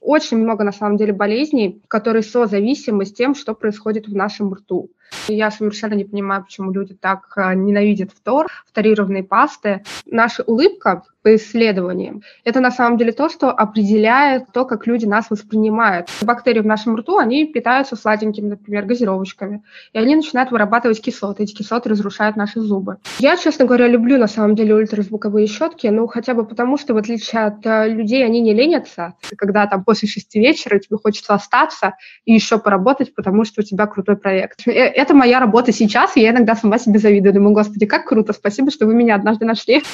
Очень много, на самом деле, болезней, которые созависимы с тем, что происходит в нашем рту. Я совершенно не понимаю, почему люди так э, ненавидят фтор, фторированные пасты. Наша улыбка по исследованиям, это на самом деле то, что определяет то, как люди нас воспринимают. Бактерии в нашем рту, они питаются сладенькими, например, газировочками, и они начинают вырабатывать кислоты. Эти кислоты разрушают наши зубы. Я, честно говоря, люблю на самом деле ультразвуковые щетки, ну хотя бы потому, что в отличие от э, людей, они не ленятся. Когда там после шести вечера тебе хочется остаться и еще поработать, потому что у тебя крутой проект. Это моя работа сейчас, и я иногда сама себе завидую. Думаю, господи, как круто, спасибо, что вы меня однажды нашли.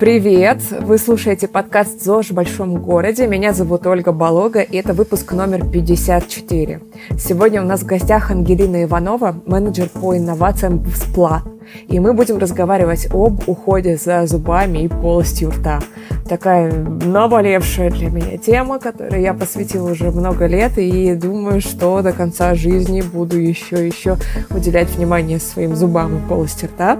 Привет! Вы слушаете подкаст «ЗОЖ в большом городе». Меня зовут Ольга Болога, и это выпуск номер 54. Сегодня у нас в гостях Ангелина Иванова, менеджер по инновациям в СПЛА. И мы будем разговаривать об уходе за зубами и полостью рта. Такая наболевшая для меня тема, которой я посвятила уже много лет, и думаю, что до конца жизни буду еще еще уделять внимание своим зубам и полости рта.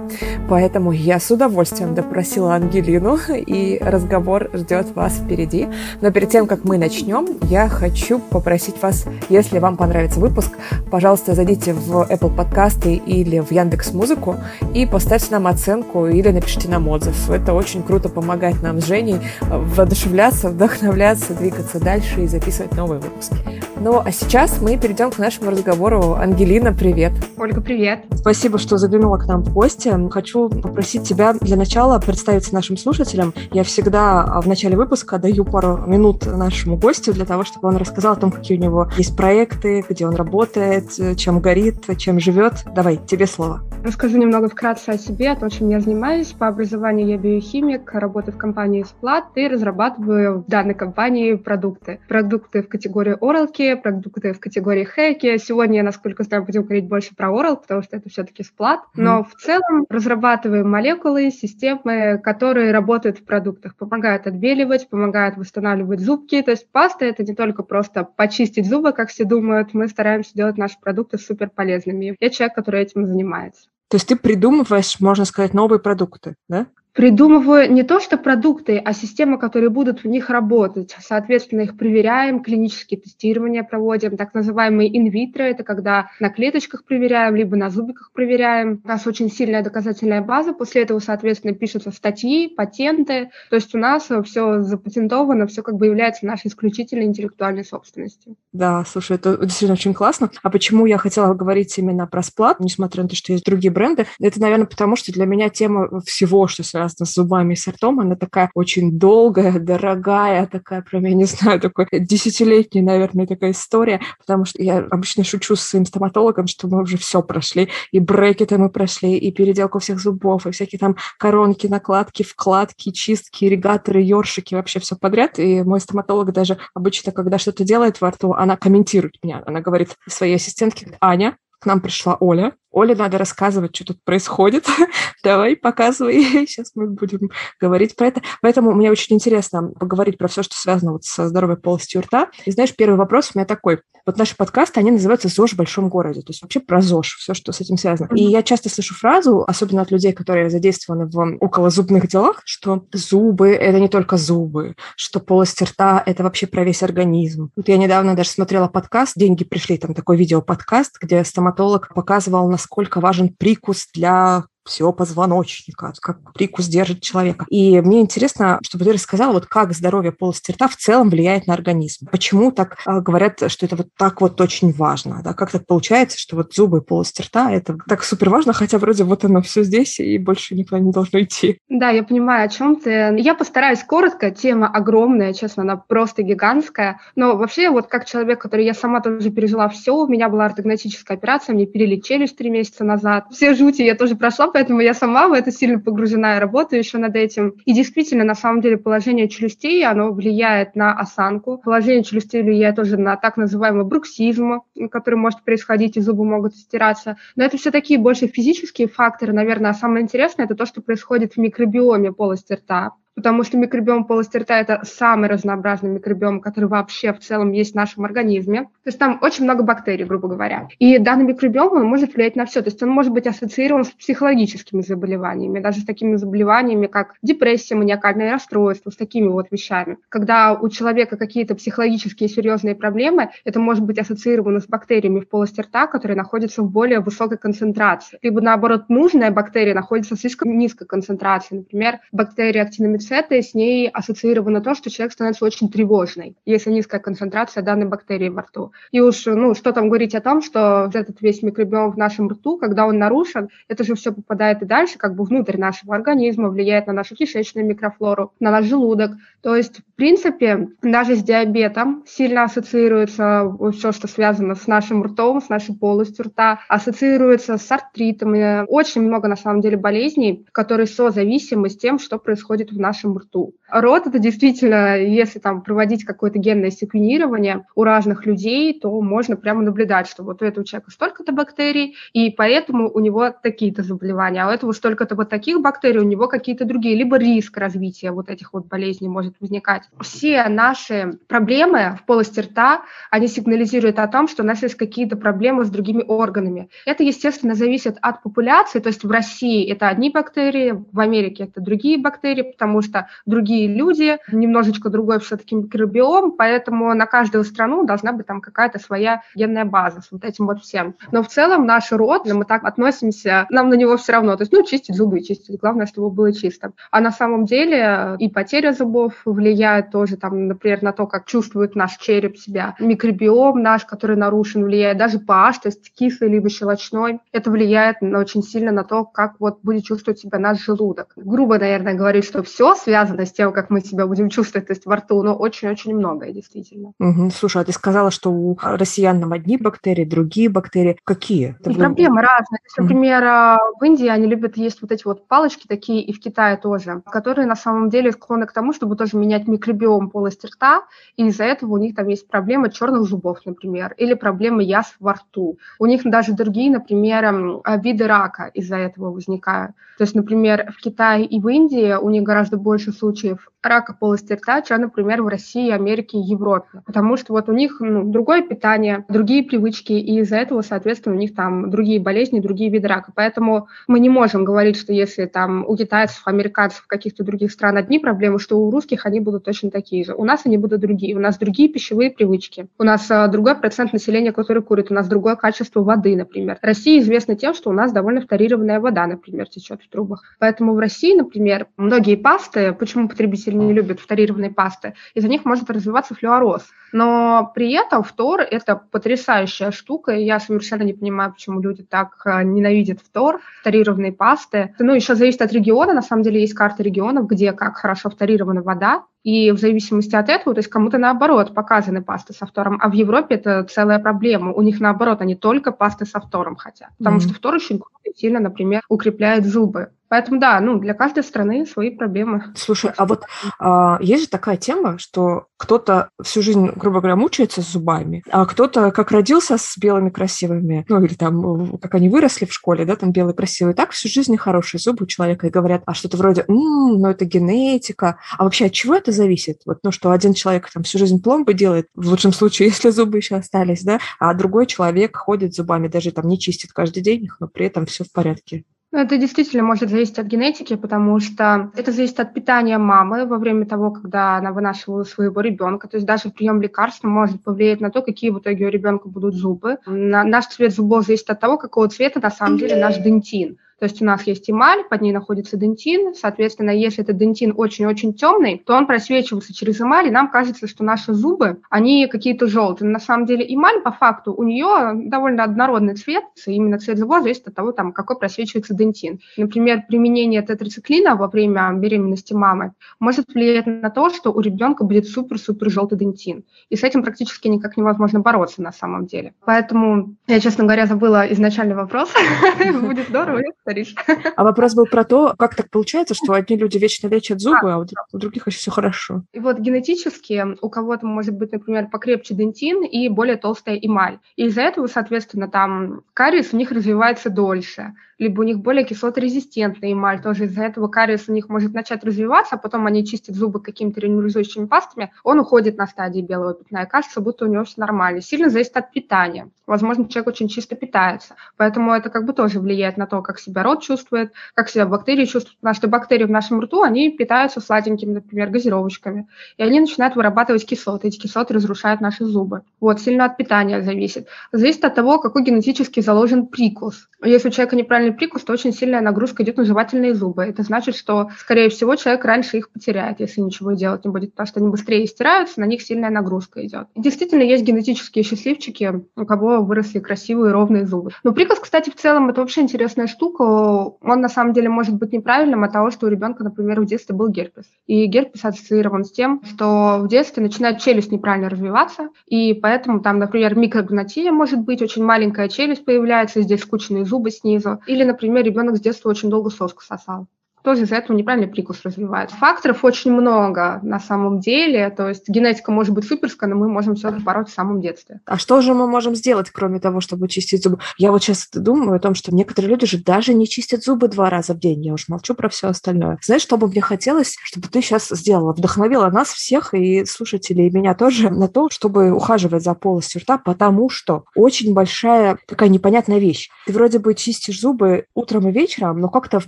Поэтому я с удовольствием допросила Ангелину, и разговор ждет вас впереди. Но перед тем, как мы начнем, я хочу попросить вас, если вам понравится выпуск, пожалуйста, зайдите в Apple подкасты или в Яндекс Музыку и поставьте нам оценку или напишите нам отзыв. Это очень круто помогает нам с Женей воодушевляться, вдохновляться, двигаться дальше и записывать новые выпуски. Ну, а сейчас мы перейдем к нашему разговору. Ангелина, привет. Ольга, привет. Спасибо, что заглянула к нам в гости. Хочу попросить тебя для начала представиться нашим слушателям. Я всегда в начале выпуска даю пару минут нашему гостю для того, чтобы он рассказал о том, какие у него есть проекты, где он работает, чем горит, чем живет. Давай, тебе слово. Расскажу немного вкратце о себе, о том, чем я занимаюсь. По образованию я биохимик, работаю в компании Сплат и разрабатываю в данной компании продукты. Продукты в категории оралки, продукты в категории хэки. Сегодня, насколько знаю, будем говорить больше про орал, потому что это все-таки сплат. Но в целом разрабатываем молекулы, системы, которые работают в продуктах, помогают отбеливать, помогают восстанавливать зубки. То есть паста это не только просто почистить зубы, как все думают. Мы стараемся делать наши продукты супер полезными. Я человек, который этим занимается. То есть ты придумываешь, можно сказать, новые продукты, да? Придумываю не то что продукты, а системы, которые будут в них работать. Соответственно, их проверяем, клинические тестирования проводим, так называемые инвитро, это когда на клеточках проверяем, либо на зубиках проверяем. У нас очень сильная доказательная база, после этого, соответственно, пишутся статьи, патенты, то есть у нас все запатентовано, все как бы является нашей исключительной интеллектуальной собственностью. Да, слушай, это действительно очень классно. А почему я хотела говорить именно про сплат, несмотря на то, что есть другие бренды? Это, наверное, потому что для меня тема всего, что связано связана с зубами и с ртом, она такая очень долгая, дорогая, такая прям, я не знаю, такой десятилетняя, наверное, такая история, потому что я обычно шучу с своим стоматологом, что мы уже все прошли, и брекеты мы прошли, и переделку всех зубов, и всякие там коронки, накладки, вкладки, чистки, ирригаторы, ёршики, вообще все подряд. И мой стоматолог даже обычно, когда что-то делает во рту, она комментирует меня. Она говорит своей ассистентке, Аня, к нам пришла Оля, Оле надо рассказывать, что тут происходит. Давай, показывай. Сейчас мы будем говорить про это. Поэтому мне очень интересно поговорить про все, что связано вот со здоровой полостью рта. И знаешь, первый вопрос у меня такой. Вот наши подкасты, они называются ЗОЖ в большом городе. То есть вообще про ЗОЖ, все, что с этим связано. И я часто слышу фразу, особенно от людей, которые задействованы в околозубных делах, что зубы – это не только зубы, что полость рта – это вообще про весь организм. Вот я недавно даже смотрела подкаст «Деньги пришли», там такой видеоподкаст, где стоматолог показывал, насколько важен прикус для всего позвоночника, как прикус держит человека. И мне интересно, чтобы ты рассказала, вот как здоровье полости рта в целом влияет на организм. Почему так а, говорят, что это вот так вот очень важно? Да? Как так получается, что вот зубы и полость рта – это так супер важно, хотя вроде вот оно все здесь и больше никуда не должно идти. Да, я понимаю, о чем ты. Я постараюсь коротко. Тема огромная, честно, она просто гигантская. Но вообще, вот как человек, который я сама тоже пережила все, у меня была ортогнатическая операция, мне челюсть три месяца назад. Все жути я тоже прошла, поэтому я сама в это сильно погружена и работаю еще над этим. И действительно, на самом деле, положение челюстей, оно влияет на осанку. Положение челюстей влияет тоже на так называемый бруксизм, который может происходить, и зубы могут стираться. Но это все такие больше физические факторы, наверное. А самое интересное – это то, что происходит в микробиоме полости рта. Потому что микробиом полости рта – это самый разнообразный микробиом, который вообще в целом есть в нашем организме. То есть там очень много бактерий, грубо говоря. И данный микробиом, он может влиять на все. То есть он может быть ассоциирован с психологическими заболеваниями, даже с такими заболеваниями, как депрессия, маниакальное расстройство, с такими вот вещами. Когда у человека какие-то психологические серьезные проблемы, это может быть ассоциировано с бактериями в полости рта, которые находятся в более высокой концентрации. Либо, наоборот, нужная бактерия находится в слишком низкой концентрации. Например, бактерия актиномицеты, с ней ассоциировано то, что человек становится очень тревожный, если низкая концентрация данной бактерии во рту. И уж, ну, что там говорить о том, что этот весь микробиом в нашем рту, когда он нарушен, это же все попадает и дальше, как бы внутрь нашего организма, влияет на нашу кишечную микрофлору, на наш желудок. То есть, в принципе, даже с диабетом сильно ассоциируется все, что связано с нашим ртом, с нашей полостью рта, ассоциируется с артритом. Очень много, на самом деле, болезней, которые созависимы с тем, что происходит в нашем рту. Рот – это действительно, если там проводить какое-то генное секвенирование у разных людей, то можно прямо наблюдать, что вот у этого человека столько-то бактерий, и поэтому у него такие-то заболевания, а у этого столько-то вот таких бактерий, у него какие-то другие, либо риск развития вот этих вот болезней может возникать. Все наши проблемы в полости рта, они сигнализируют о том, что у нас есть какие-то проблемы с другими органами. Это, естественно, зависит от популяции, то есть в России это одни бактерии, в Америке это другие бактерии, потому что другие другие люди, немножечко другой все-таки микробиом, поэтому на каждую страну должна быть там какая-то своя генная база с вот этим вот всем. Но в целом наш род, мы так относимся, нам на него все равно, то есть, ну, чистить зубы, чистить, главное, чтобы было чисто. А на самом деле и потеря зубов влияет тоже, там, например, на то, как чувствует наш череп себя, микробиом наш, который нарушен, влияет, даже pH, то есть кислый либо щелочной, это влияет очень сильно на то, как вот будет чувствовать себя наш желудок. Грубо, наверное, говорить, что все связано с тем, как мы себя будем чувствовать, то есть во рту, но очень-очень многое, действительно. Угу. Слушай, а ты сказала, что у россиян там одни бактерии, другие бактерии. Какие? И проблемы разные. То есть, например, угу. в Индии они любят есть вот эти вот палочки такие, и в Китае тоже, которые на самом деле склонны к тому, чтобы тоже менять микробиом полости рта, и из-за этого у них там есть проблемы черных зубов, например, или проблемы язв во рту. У них даже другие, например, а, виды рака из-за этого возникают. То есть, например, в Китае и в Индии у них гораздо больше случаев рака полости рта, чем, например, в России, Америке и Европе. Потому что вот у них ну, другое питание, другие привычки, и из-за этого, соответственно, у них там другие болезни, другие виды рака. Поэтому мы не можем говорить, что если там у китайцев, американцев, каких-то других стран одни проблемы, что у русских они будут точно такие же. У нас они будут другие. У нас другие пищевые привычки. У нас а, другой процент населения, который курит. У нас другое качество воды, например. Россия известна тем, что у нас довольно фторированная вода, например, течет в трубах. Поэтому в России, например, многие пасты, почему потребители не любят фторированные пасты, из-за них может развиваться флюороз. Но при этом фтор – это потрясающая штука, и я совершенно не понимаю, почему люди так э, ненавидят фтор, фторированные пасты. Ну, еще зависит от региона, на самом деле есть карта регионов, где как хорошо фторирована вода, и в зависимости от этого, то есть кому-то наоборот показаны пасты со фтором, а в Европе это целая проблема. У них наоборот, они только пасты со фтором хотят, потому mm-hmm. что фтор очень сильно, например, укрепляет зубы. Поэтому да, ну для каждой страны свои проблемы. Слушай, а вот а, есть же такая тема, что кто-то всю жизнь, грубо говоря, мучается с зубами, а кто-то как родился с белыми красивыми, ну или там как они выросли в школе, да, там белые красивые, так всю жизнь хорошие зубы у человека и говорят, а что-то вроде, м-м, ну это генетика, а вообще от чего это зависит? Вот, ну что один человек там всю жизнь пломбы делает, в лучшем случае, если зубы еще остались, да, а другой человек ходит зубами, даже там не чистит каждый день их, но при этом все в порядке. Ну, это действительно может зависеть от генетики, потому что это зависит от питания мамы во время того, когда она вынашивала своего ребенка. То есть даже прием лекарств может повлиять на то, какие в итоге у ребенка будут зубы. Наш цвет зубов зависит от того, какого цвета на самом деле наш дентин. То есть у нас есть эмаль, под ней находится дентин. Соответственно, если этот дентин очень-очень темный, то он просвечивается через эмаль, и нам кажется, что наши зубы, они какие-то желтые. Но на самом деле эмаль, по факту, у нее довольно однородный цвет. И именно цвет зубов зависит от того, там, какой просвечивается дентин. Например, применение тетрациклина во время беременности мамы может влиять на то, что у ребенка будет супер-супер желтый дентин. И с этим практически никак невозможно бороться на самом деле. Поэтому я, честно говоря, забыла изначальный вопрос. Будет здорово, повторишь. А вопрос был про то, как так получается, что одни люди вечно лечат зубы, а, а у других еще все хорошо. И вот генетически у кого-то может быть, например, покрепче дентин и более толстая эмаль. И из-за этого, соответственно, там кариес у них развивается дольше либо у них более кислоторезистентная эмаль, тоже из-за этого кариес у них может начать развиваться, а потом они чистят зубы какими-то ренерализующими пастами, он уходит на стадии белого пятна, и кажется, будто у него все нормально. Сильно зависит от питания. Возможно, человек очень чисто питается, поэтому это как бы тоже влияет на то, как себя рот чувствует, как себя бактерии чувствуют, потому что бактерии в нашем рту, они питаются сладенькими, например, газировочками, и они начинают вырабатывать кислоты, эти кислоты разрушают наши зубы. Вот, сильно от питания зависит. Зависит от того, какой генетически заложен прикус. Если у человека неправильный жевательный прикус, то очень сильная нагрузка идет на жевательные зубы. Это значит, что, скорее всего, человек раньше их потеряет, если ничего делать не будет, потому что они быстрее стираются, на них сильная нагрузка идет. И действительно, есть генетические счастливчики, у кого выросли красивые ровные зубы. Но прикус, кстати, в целом, это вообще интересная штука. Он на самом деле может быть неправильным от того, что у ребенка, например, в детстве был герпес. И герпес ассоциирован с тем, что в детстве начинает челюсть неправильно развиваться, и поэтому там, например, микрогнатия может быть, очень маленькая челюсть появляется, здесь скучные зубы снизу, или или, например, ребенок с детства очень долго соску сосал тоже из-за этого неправильный прикус развивается. Факторов очень много на самом деле, то есть генетика может быть суперская, но мы можем все побороть в самом детстве. А что же мы можем сделать, кроме того, чтобы чистить зубы? Я вот сейчас думаю о том, что некоторые люди же даже не чистят зубы два раза в день, я уж молчу про все остальное. Знаешь, что бы мне хотелось, чтобы ты сейчас сделала? Вдохновила нас всех и слушателей, и меня тоже на то, чтобы ухаживать за полостью рта, потому что очень большая такая непонятная вещь. Ты вроде бы чистишь зубы утром и вечером, но как-то в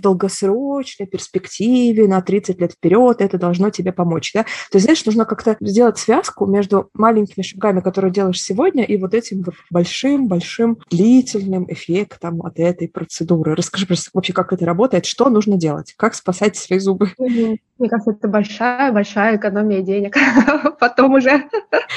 долгосрочной долгосрочной перспективе, на 30 лет вперед это должно тебе помочь. Да? То есть, знаешь, нужно как-то сделать связку между маленькими шагами, которые делаешь сегодня, и вот этим вот большим-большим длительным эффектом от этой процедуры. Расскажи вообще, как это работает, что нужно делать, как спасать свои зубы. Мне кажется, это большая-большая экономия денег. Потом уже...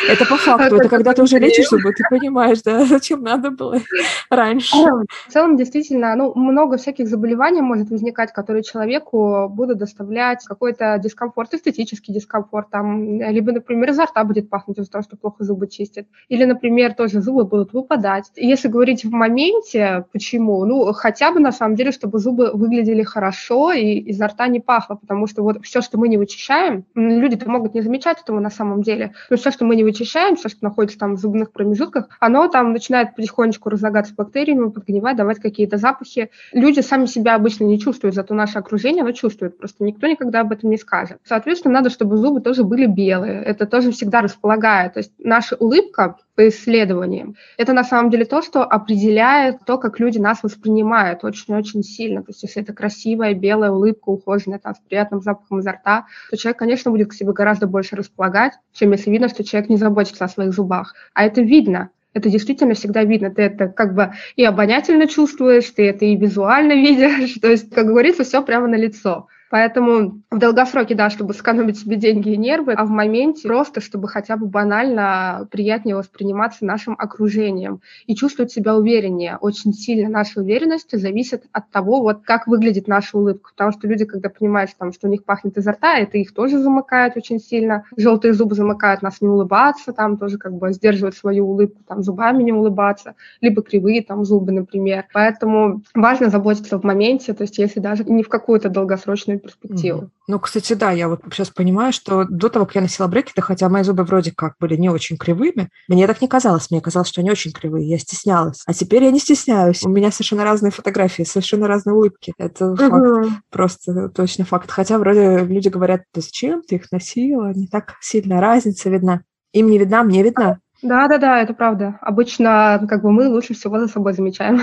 Это по факту. Это когда ты уже лечишь зубы, ты понимаешь, да, зачем надо было раньше. В целом, действительно, ну, много всяких заболеваний может возникать, которые человеку будут доставлять какой-то дискомфорт, эстетический дискомфорт, там, либо, например, изо рта будет пахнуть из-за того, что плохо зубы чистят, или, например, тоже зубы будут выпадать. Если говорить в моменте, почему? Ну, хотя бы, на самом деле, чтобы зубы выглядели хорошо и изо рта не пахло, потому что вот все, что мы не вычищаем, люди-то могут не замечать этого на самом деле, но все, что мы не вычищаем, все, что находится там в зубных промежутках, оно там начинает потихонечку разлагаться бактериями, подгнивать, давать какие-то запахи. Люди сами себя обычно не чувствуют, зато наше окружение оно чувствует, просто никто никогда об этом не скажет. Соответственно, надо, чтобы зубы тоже были белые, это тоже всегда располагает. То есть наша улыбка по исследованиям. Это на самом деле то, что определяет то, как люди нас воспринимают очень-очень сильно. То есть если это красивая белая улыбка, ухоженная, там, с приятным запахом изо рта, то человек, конечно, будет к себе гораздо больше располагать, чем если видно, что человек не заботится о своих зубах. А это видно. Это действительно всегда видно. Ты это как бы и обонятельно чувствуешь, ты это и визуально видишь. То есть, как говорится, все прямо на лицо. Поэтому в долгосроке, да, чтобы сэкономить себе деньги и нервы, а в моменте просто, чтобы хотя бы банально приятнее восприниматься нашим окружением и чувствовать себя увереннее. Очень сильно наша уверенность зависит от того, вот как выглядит наша улыбка. Потому что люди, когда понимают, там, что у них пахнет изо рта, это их тоже замыкает очень сильно. Желтые зубы замыкают нас не улыбаться, там тоже как бы сдерживать свою улыбку, там зубами не улыбаться, либо кривые там зубы, например. Поэтому важно заботиться в моменте, то есть если даже не в какую-то долгосрочную долгосрочную перспективу. Mm-hmm. Ну, кстати, да, я вот сейчас понимаю, что до того, как я носила брекеты, хотя мои зубы вроде как были не очень кривыми, мне так не казалось. Мне казалось, что они очень кривые, я стеснялась. А теперь я не стесняюсь. У меня совершенно разные фотографии, совершенно разные улыбки. Это mm-hmm. факт, просто точно факт. Хотя вроде люди говорят, да зачем ты их носила, не так сильно разница видна. Им не видна, мне видна. Да, да, да, это правда. Обычно как бы мы лучше всего за собой замечаем.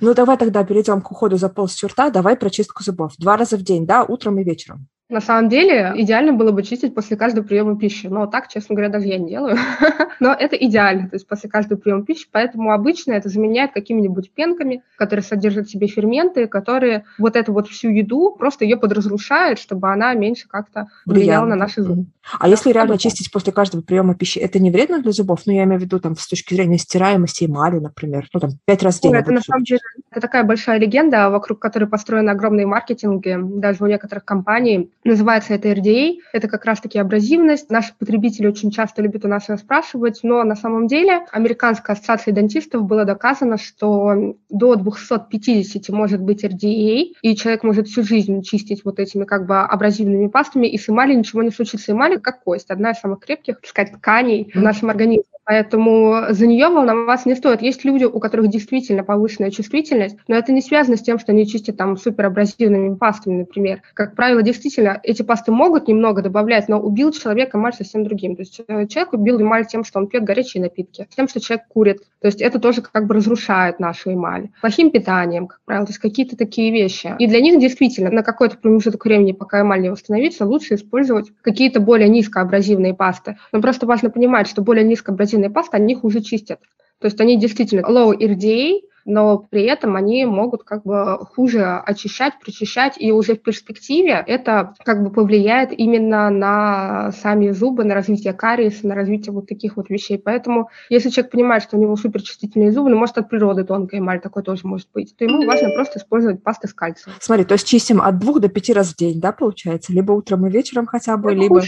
Ну давай тогда перейдем к уходу за полостью рта. Давай про чистку зубов. Два раза в день, да, утром и вечером. На самом деле, идеально было бы чистить после каждого приема пищи. Но так, честно говоря, даже я не делаю. Но это идеально, то есть после каждого приема пищи. Поэтому обычно это заменяет какими-нибудь пенками, которые содержат в себе ферменты, которые вот эту вот всю еду просто ее подразрушают, чтобы она меньше как-то влияла на наши зубы. А если реально чистить после каждого приема пищи, это не вредно для зубов? Ну, я имею в виду там с точки зрения стираемости эмали, например, ну, там, пять раз в день. это на самом деле это такая большая легенда, вокруг которой построены огромные маркетинги, даже у некоторых компаний Называется это RDA. Это как раз-таки абразивность. Наши потребители очень часто любят у нас ее спрашивать, но на самом деле Американской ассоциацией дантистов было доказано, что до 250 может быть RDA, и человек может всю жизнь чистить вот этими как бы абразивными пастами, и с эмали ничего не случится. Эмаль как кость, одна из самых крепких, так сказать, тканей в нашем организме. Поэтому за нее волноваться не стоит. Есть люди, у которых действительно повышенная чувствительность, но это не связано с тем, что они чистят там суперабразивными пастами, например. Как правило, действительно, эти пасты могут немного добавлять, но убил человека эмаль совсем другим. То есть э, человек убил эмаль тем, что он пьет горячие напитки, тем, что человек курит. То есть это тоже как бы разрушает нашу эмаль. Плохим питанием, как правило, то есть какие-то такие вещи. И для них действительно на какой-то промежуток времени, пока эмаль не восстановится, лучше использовать какие-то более низкоабразивные пасты. Но просто важно понимать, что более низкоабразивные магазины пасты, они их уже чистят. То есть они действительно low RDA, но при этом они могут как бы хуже очищать, прочищать, и уже в перспективе это как бы повлияет именно на сами зубы, на развитие кариеса, на развитие вот таких вот вещей. Поэтому если человек понимает, что у него суперчувствительные зубы, ну, может, от природы тонкая эмаль, такой тоже может быть, то ему важно просто использовать пасты с кальцием. Смотри, то есть чистим от двух до пяти раз в день, да, получается? Либо утром и вечером хотя бы, либо...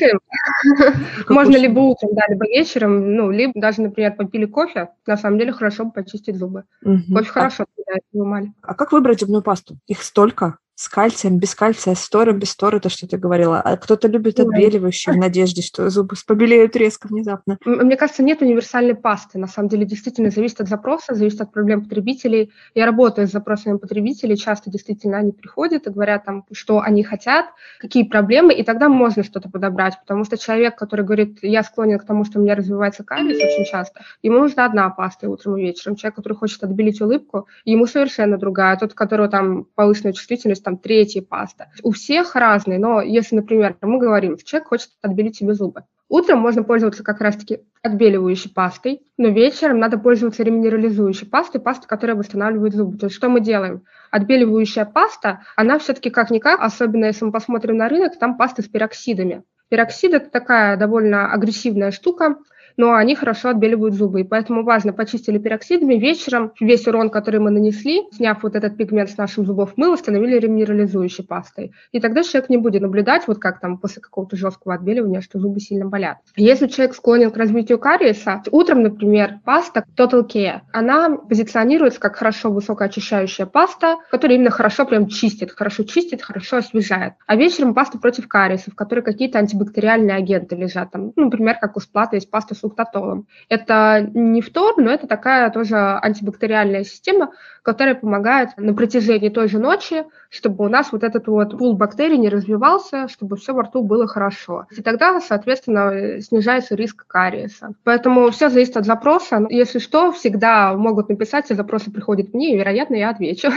Можно либо утром, да, либо вечером, ну, либо даже, например, попили кофе, на самом деле хорошо бы почистить зубы. Кофе хорошо отъедает эмаль. А как выбрать зубную пасту? Их столько с кальцием, без кальция, с тором, без тора, то, что ты говорила. А кто-то любит отбеливающий в надежде, что зубы побелеют резко внезапно. Мне кажется, нет универсальной пасты. На самом деле, действительно, зависит от запроса, зависит от проблем потребителей. Я работаю с запросами потребителей, часто действительно они приходят и говорят там, что они хотят, какие проблемы, и тогда можно что-то подобрать, потому что человек, который говорит, я склонен к тому, что у меня развивается кариес очень часто, ему нужна одна паста утром и вечером. Человек, который хочет отбелить улыбку, ему совершенно другая. Тот, у которого там повышенная чувствительность, там третья паста. У всех разные, но если, например, мы говорим, человек хочет отбелить себе зубы, Утром можно пользоваться как раз-таки отбеливающей пастой, но вечером надо пользоваться реминерализующей пастой, пастой, которая восстанавливает зубы. То есть что мы делаем? Отбеливающая паста, она все-таки как-никак, особенно если мы посмотрим на рынок, там паста с пероксидами. Пероксид – это такая довольно агрессивная штука, но они хорошо отбеливают зубы. И поэтому важно, почистили пероксидами, вечером весь урон, который мы нанесли, сняв вот этот пигмент с наших зубов, мы восстановили реминерализующей пастой. И тогда человек не будет наблюдать, вот как там после какого-то жесткого отбеливания, что зубы сильно болят. Если человек склонен к развитию кариеса, утром, например, паста Total Care, она позиционируется как хорошо высокоочищающая паста, которая именно хорошо прям чистит, хорошо чистит, хорошо освежает. А вечером паста против кариеса, в которой какие-то антибактериальные агенты лежат. Там, ну, например, как у сплата есть паста фруктатолом. Это не фтор, но это такая тоже антибактериальная система, которая помогает на протяжении той же ночи, чтобы у нас вот этот вот пул бактерий не развивался, чтобы все во рту было хорошо. И тогда, соответственно, снижается риск кариеса. Поэтому все зависит от запроса. Если что, всегда могут написать, и запросы приходят мне, и, вероятно, я отвечу.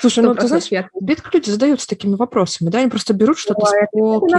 Слушай, ну ты знаешь, редко люди задаются такими вопросами, да, они просто берут что-то с полки.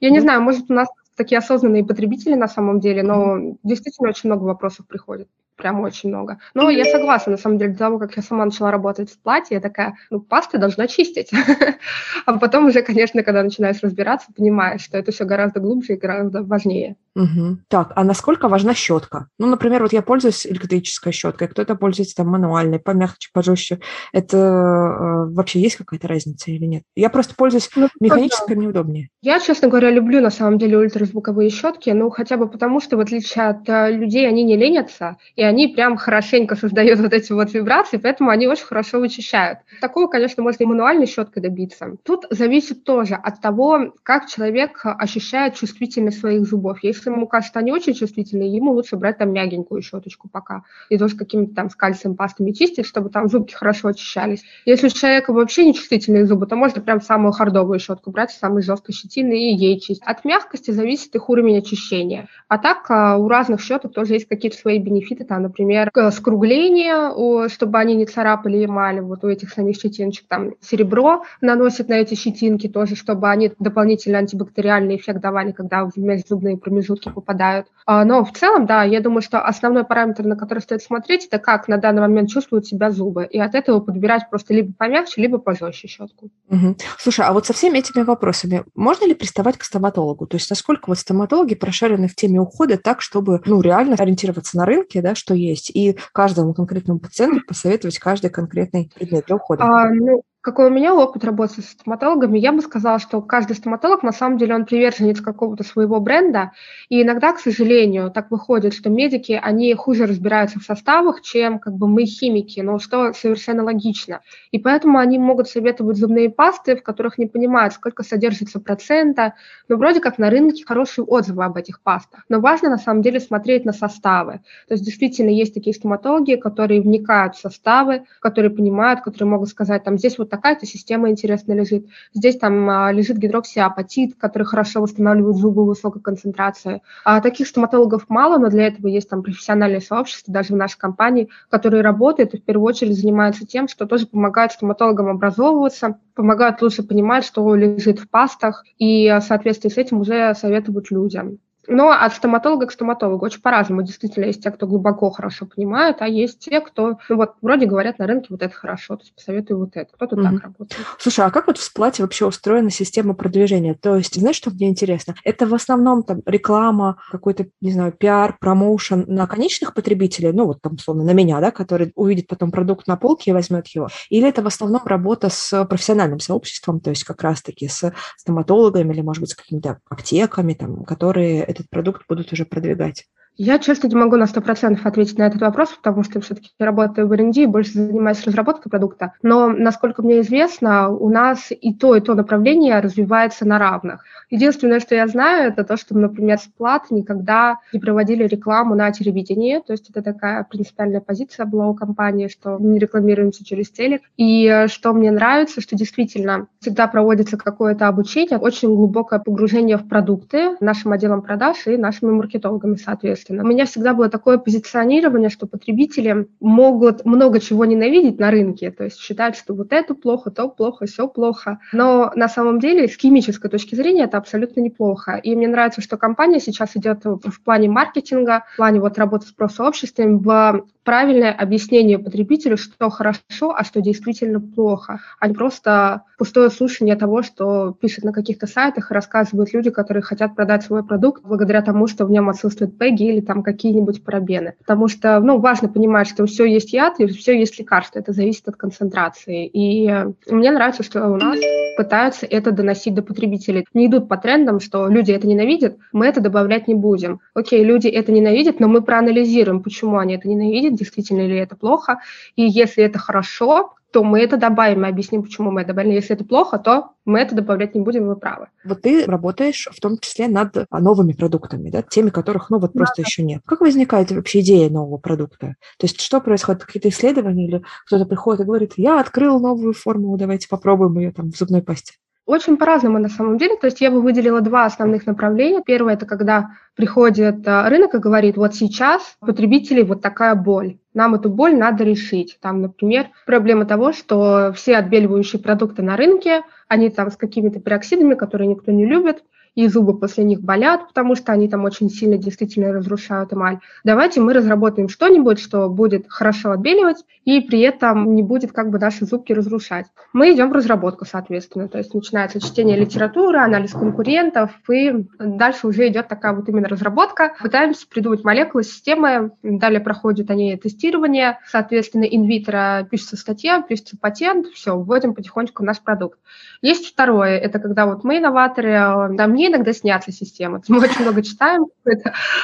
Я не знаю, может, у нас такие осознанные потребители на самом деле, но действительно очень много вопросов приходит прям очень много. Но я согласна, на самом деле, до того, как я сама начала работать в платье, я такая, ну, пасты должна чистить. а потом уже, конечно, когда начинаешь разбираться, понимаешь, что это все гораздо глубже и гораздо важнее. Угу. Так, а насколько важна щетка? Ну, например, вот я пользуюсь электрической щеткой, кто-то пользуется там мануальной, помягче, пожестче. Это э, вообще есть какая-то разница или нет? Я просто пользуюсь ну, механической, да. мне удобнее. Я, честно говоря, люблю на самом деле ультразвуковые щетки, ну, хотя бы потому, что в отличие от э, людей, они не ленятся, и они прям хорошенько создают вот эти вот вибрации, поэтому они очень хорошо вычищают. Такого, конечно, можно и мануальной щеткой добиться. Тут зависит тоже от того, как человек ощущает чувствительность своих зубов. Если ему кажется, они очень чувствительные, ему лучше брать там мягенькую щеточку пока. И тоже какими-то там с кальцием пастами чистить, чтобы там зубки хорошо очищались. Если у человека вообще не чувствительные зубы, то можно прям самую хардовую щетку брать, самые жесткой щетины и ей чистить. От мягкости зависит их уровень очищения. А так а, у разных щеток тоже есть какие-то свои бенефиты, там, например, скругление, чтобы они не царапали эмаль, вот у этих самих щетиночек, там серебро наносят на эти щетинки тоже, чтобы они дополнительный антибактериальный эффект давали, когда в межзубные промежутки попадают. А, но в целом, да, я думаю, что основной параметр, на который стоит смотреть, это как на данный момент чувствуют себя зубы, и от этого подбирать просто либо помягче, либо пожестче щетку. Угу. Слушай, а вот со всеми этими вопросами можно ли приставать к стоматологу? То есть насколько вот стоматологи прошарены в теме ухода так, чтобы ну, реально ориентироваться на рынке, да, что есть, и каждому конкретному пациенту посоветовать каждый конкретный предмет для ухода? А, ну, какой у меня опыт работы с стоматологами, я бы сказала, что каждый стоматолог, на самом деле, он приверженец какого-то своего бренда, и иногда, к сожалению, так выходит, что медики, они хуже разбираются в составах, чем как бы мы химики, но что совершенно логично. И поэтому они могут советовать зубные пасты, в которых не понимают, сколько содержится процента, но вроде как на рынке хорошие отзывы об этих пастах. Но важно, на самом деле, смотреть на составы. То есть действительно есть такие стоматологи, которые вникают в составы, которые понимают, которые могут сказать, там, здесь вот такая-то система интересно лежит. Здесь там а, лежит гидроксиапатит, который хорошо восстанавливает зубы высокой концентрации. А таких стоматологов мало, но для этого есть там профессиональное сообщество, даже в нашей компании, которые работают и в первую очередь занимаются тем, что тоже помогают стоматологам образовываться, помогают лучше понимать, что лежит в пастах, и в соответствии с этим уже советуют людям. Но от стоматолога к стоматологу очень по-разному. Действительно, есть те, кто глубоко хорошо понимают, а есть те, кто, ну вот, вроде говорят на рынке, вот это хорошо, то есть посоветую вот это. Кто-то mm-hmm. так работает. Слушай, а как вот в сплате вообще устроена система продвижения? То есть, знаешь, что мне интересно? Это в основном там реклама, какой-то, не знаю, пиар, промоушен на конечных потребителей, ну вот там, условно, на меня, да, который увидит потом продукт на полке и возьмет его? Или это в основном работа с профессиональным сообществом, то есть как раз-таки с стоматологами или, может быть, с какими-то аптеками, там, которые этот продукт будут уже продвигать? Я, честно, не могу на 100% ответить на этот вопрос, потому что все-таки работаю в R&D и больше занимаюсь разработкой продукта. Но, насколько мне известно, у нас и то, и то направление развивается на равных. Единственное, что я знаю, это то, что, например, Сплат никогда не проводили рекламу на телевидении, то есть это такая принципиальная позиция была у компании, что не рекламируемся через телек. И что мне нравится, что действительно всегда проводится какое-то обучение, очень глубокое погружение в продукты нашим отделом продаж и нашими маркетологами, соответственно естественно. У меня всегда было такое позиционирование, что потребители могут много чего ненавидеть на рынке, то есть считать, что вот это плохо, то плохо, все плохо. Но на самом деле с химической точки зрения это абсолютно неплохо. И мне нравится, что компания сейчас идет в плане маркетинга, в плане вот работы с про-сообществом, в правильное объяснение потребителю, что хорошо, а что действительно плохо, а не просто пустое слушание того, что пишут на каких-то сайтах и рассказывают люди, которые хотят продать свой продукт благодаря тому, что в нем отсутствует пеги или там какие-нибудь парабены. Потому что, ну, важно понимать, что все есть яд и все есть лекарство. Это зависит от концентрации. И мне нравится, что у нас пытаются это доносить до потребителей. Не идут по трендам, что люди это ненавидят, мы это добавлять не будем. Окей, люди это ненавидят, но мы проанализируем, почему они это ненавидят, действительно ли это плохо. И если это хорошо, то мы это добавим и объясним, почему мы это добавили. Если это плохо, то мы это добавлять не будем, вы правы. Вот ты работаешь в том числе над новыми продуктами, да, теми, которых, ну, вот да, просто да. еще нет. Как возникает вообще идея нового продукта? То есть что происходит? Какие-то исследования или кто-то приходит и говорит, я открыл новую формулу, давайте попробуем ее там в зубной пасте? Очень по-разному на самом деле. То есть я бы выделила два основных направления. Первое – это когда приходит э, рынок и говорит, вот сейчас потребителей вот такая боль. Нам эту боль надо решить. Там, например, проблема того, что все отбеливающие продукты на рынке, они там с какими-то пероксидами, которые никто не любит, и зубы после них болят, потому что они там очень сильно действительно разрушают эмаль. Давайте мы разработаем что-нибудь, что будет хорошо отбеливать и при этом не будет как бы наши зубки разрушать. Мы идем в разработку, соответственно, то есть начинается чтение литературы, анализ конкурентов, и дальше уже идет такая вот именно разработка. Пытаемся придумать молекулы, системы, далее проходят они тестирование, соответственно, инвитро пишется статья, пишется патент, все, вводим потихонечку наш продукт. Есть второе, это когда вот мы инноваторы, да, мне иногда снятся системы. Мы очень много читаем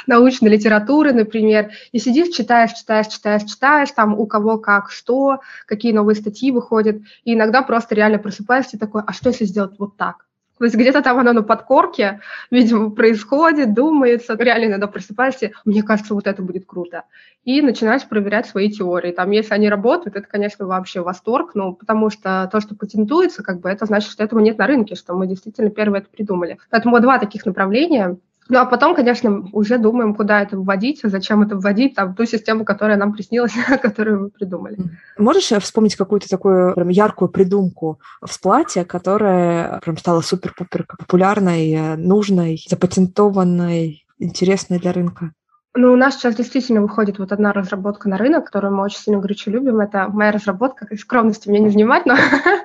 научной литературы, например, и сидишь, читаешь, читаешь, читаешь, читаешь, там у кого как, что, какие новые статьи выходят, и иногда просто реально просыпаешься и такой, а что если сделать вот так? То есть где-то там оно на подкорке, видимо, происходит, думается. Реально иногда просыпаешься, мне кажется, вот это будет круто. И начинаешь проверять свои теории. Там, если они работают, это, конечно, вообще восторг, ну, потому что то, что патентуется, как бы, это значит, что этого нет на рынке, что мы действительно первые это придумали. Поэтому два таких направления – ну, а потом, конечно, уже думаем, куда это вводить, зачем это вводить, там, ту систему, которая нам приснилась, которую мы придумали. Можешь вспомнить какую-то такую прям яркую придумку в сплате, которая прям стала супер-пупер популярной, нужной, запатентованной, интересной для рынка? Ну, у нас сейчас действительно выходит вот одна разработка на рынок, которую мы очень сильно горячо любим. Это моя разработка. Скромности мне не занимать, но...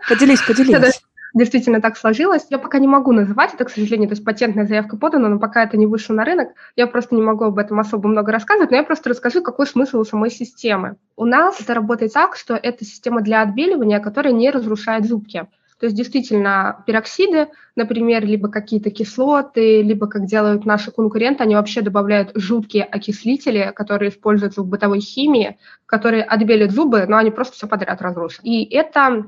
Поделись, поделись. Действительно так сложилось. Я пока не могу называть это, к сожалению, то есть патентная заявка подана, но пока это не вышло на рынок, я просто не могу об этом особо много рассказывать, но я просто расскажу, какой смысл у самой системы. У нас это работает так, что это система для отбеливания, которая не разрушает зубки. То есть действительно пероксиды, например, либо какие-то кислоты, либо, как делают наши конкуренты, они вообще добавляют жуткие окислители, которые используются в бытовой химии, которые отбелят зубы, но они просто все подряд разрушат. И это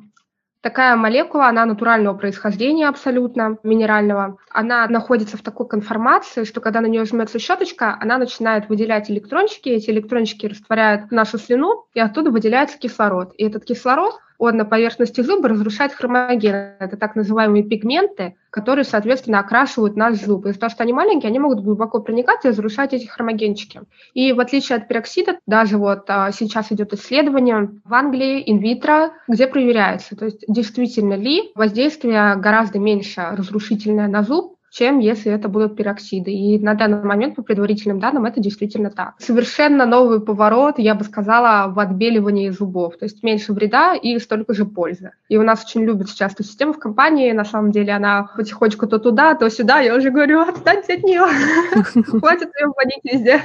Такая молекула, она натурального происхождения абсолютно, минерального. Она находится в такой конформации, что когда на нее жмется щеточка, она начинает выделять электрончики, эти электрончики растворяют нашу слюну, и оттуда выделяется кислород. И этот кислород он на поверхности зуба разрушает хромогены. Это так называемые пигменты, которые, соответственно, окрашивают наш зуб. Из-за того, что они маленькие, они могут глубоко проникать и разрушать эти хромогенчики. И в отличие от пероксида, даже вот а, сейчас идет исследование в Англии инвитро, где проверяется, то есть действительно ли воздействие гораздо меньше разрушительное на зуб, чем если это будут пероксиды. И на данный момент, по предварительным данным, это действительно так. Совершенно новый поворот, я бы сказала, в отбеливании зубов. То есть меньше вреда и столько же пользы. И у нас очень любят сейчас эту систему в компании. На самом деле она потихонечку то туда, то сюда. Я уже говорю, отстаньте от нее. Хватит ее вводить везде.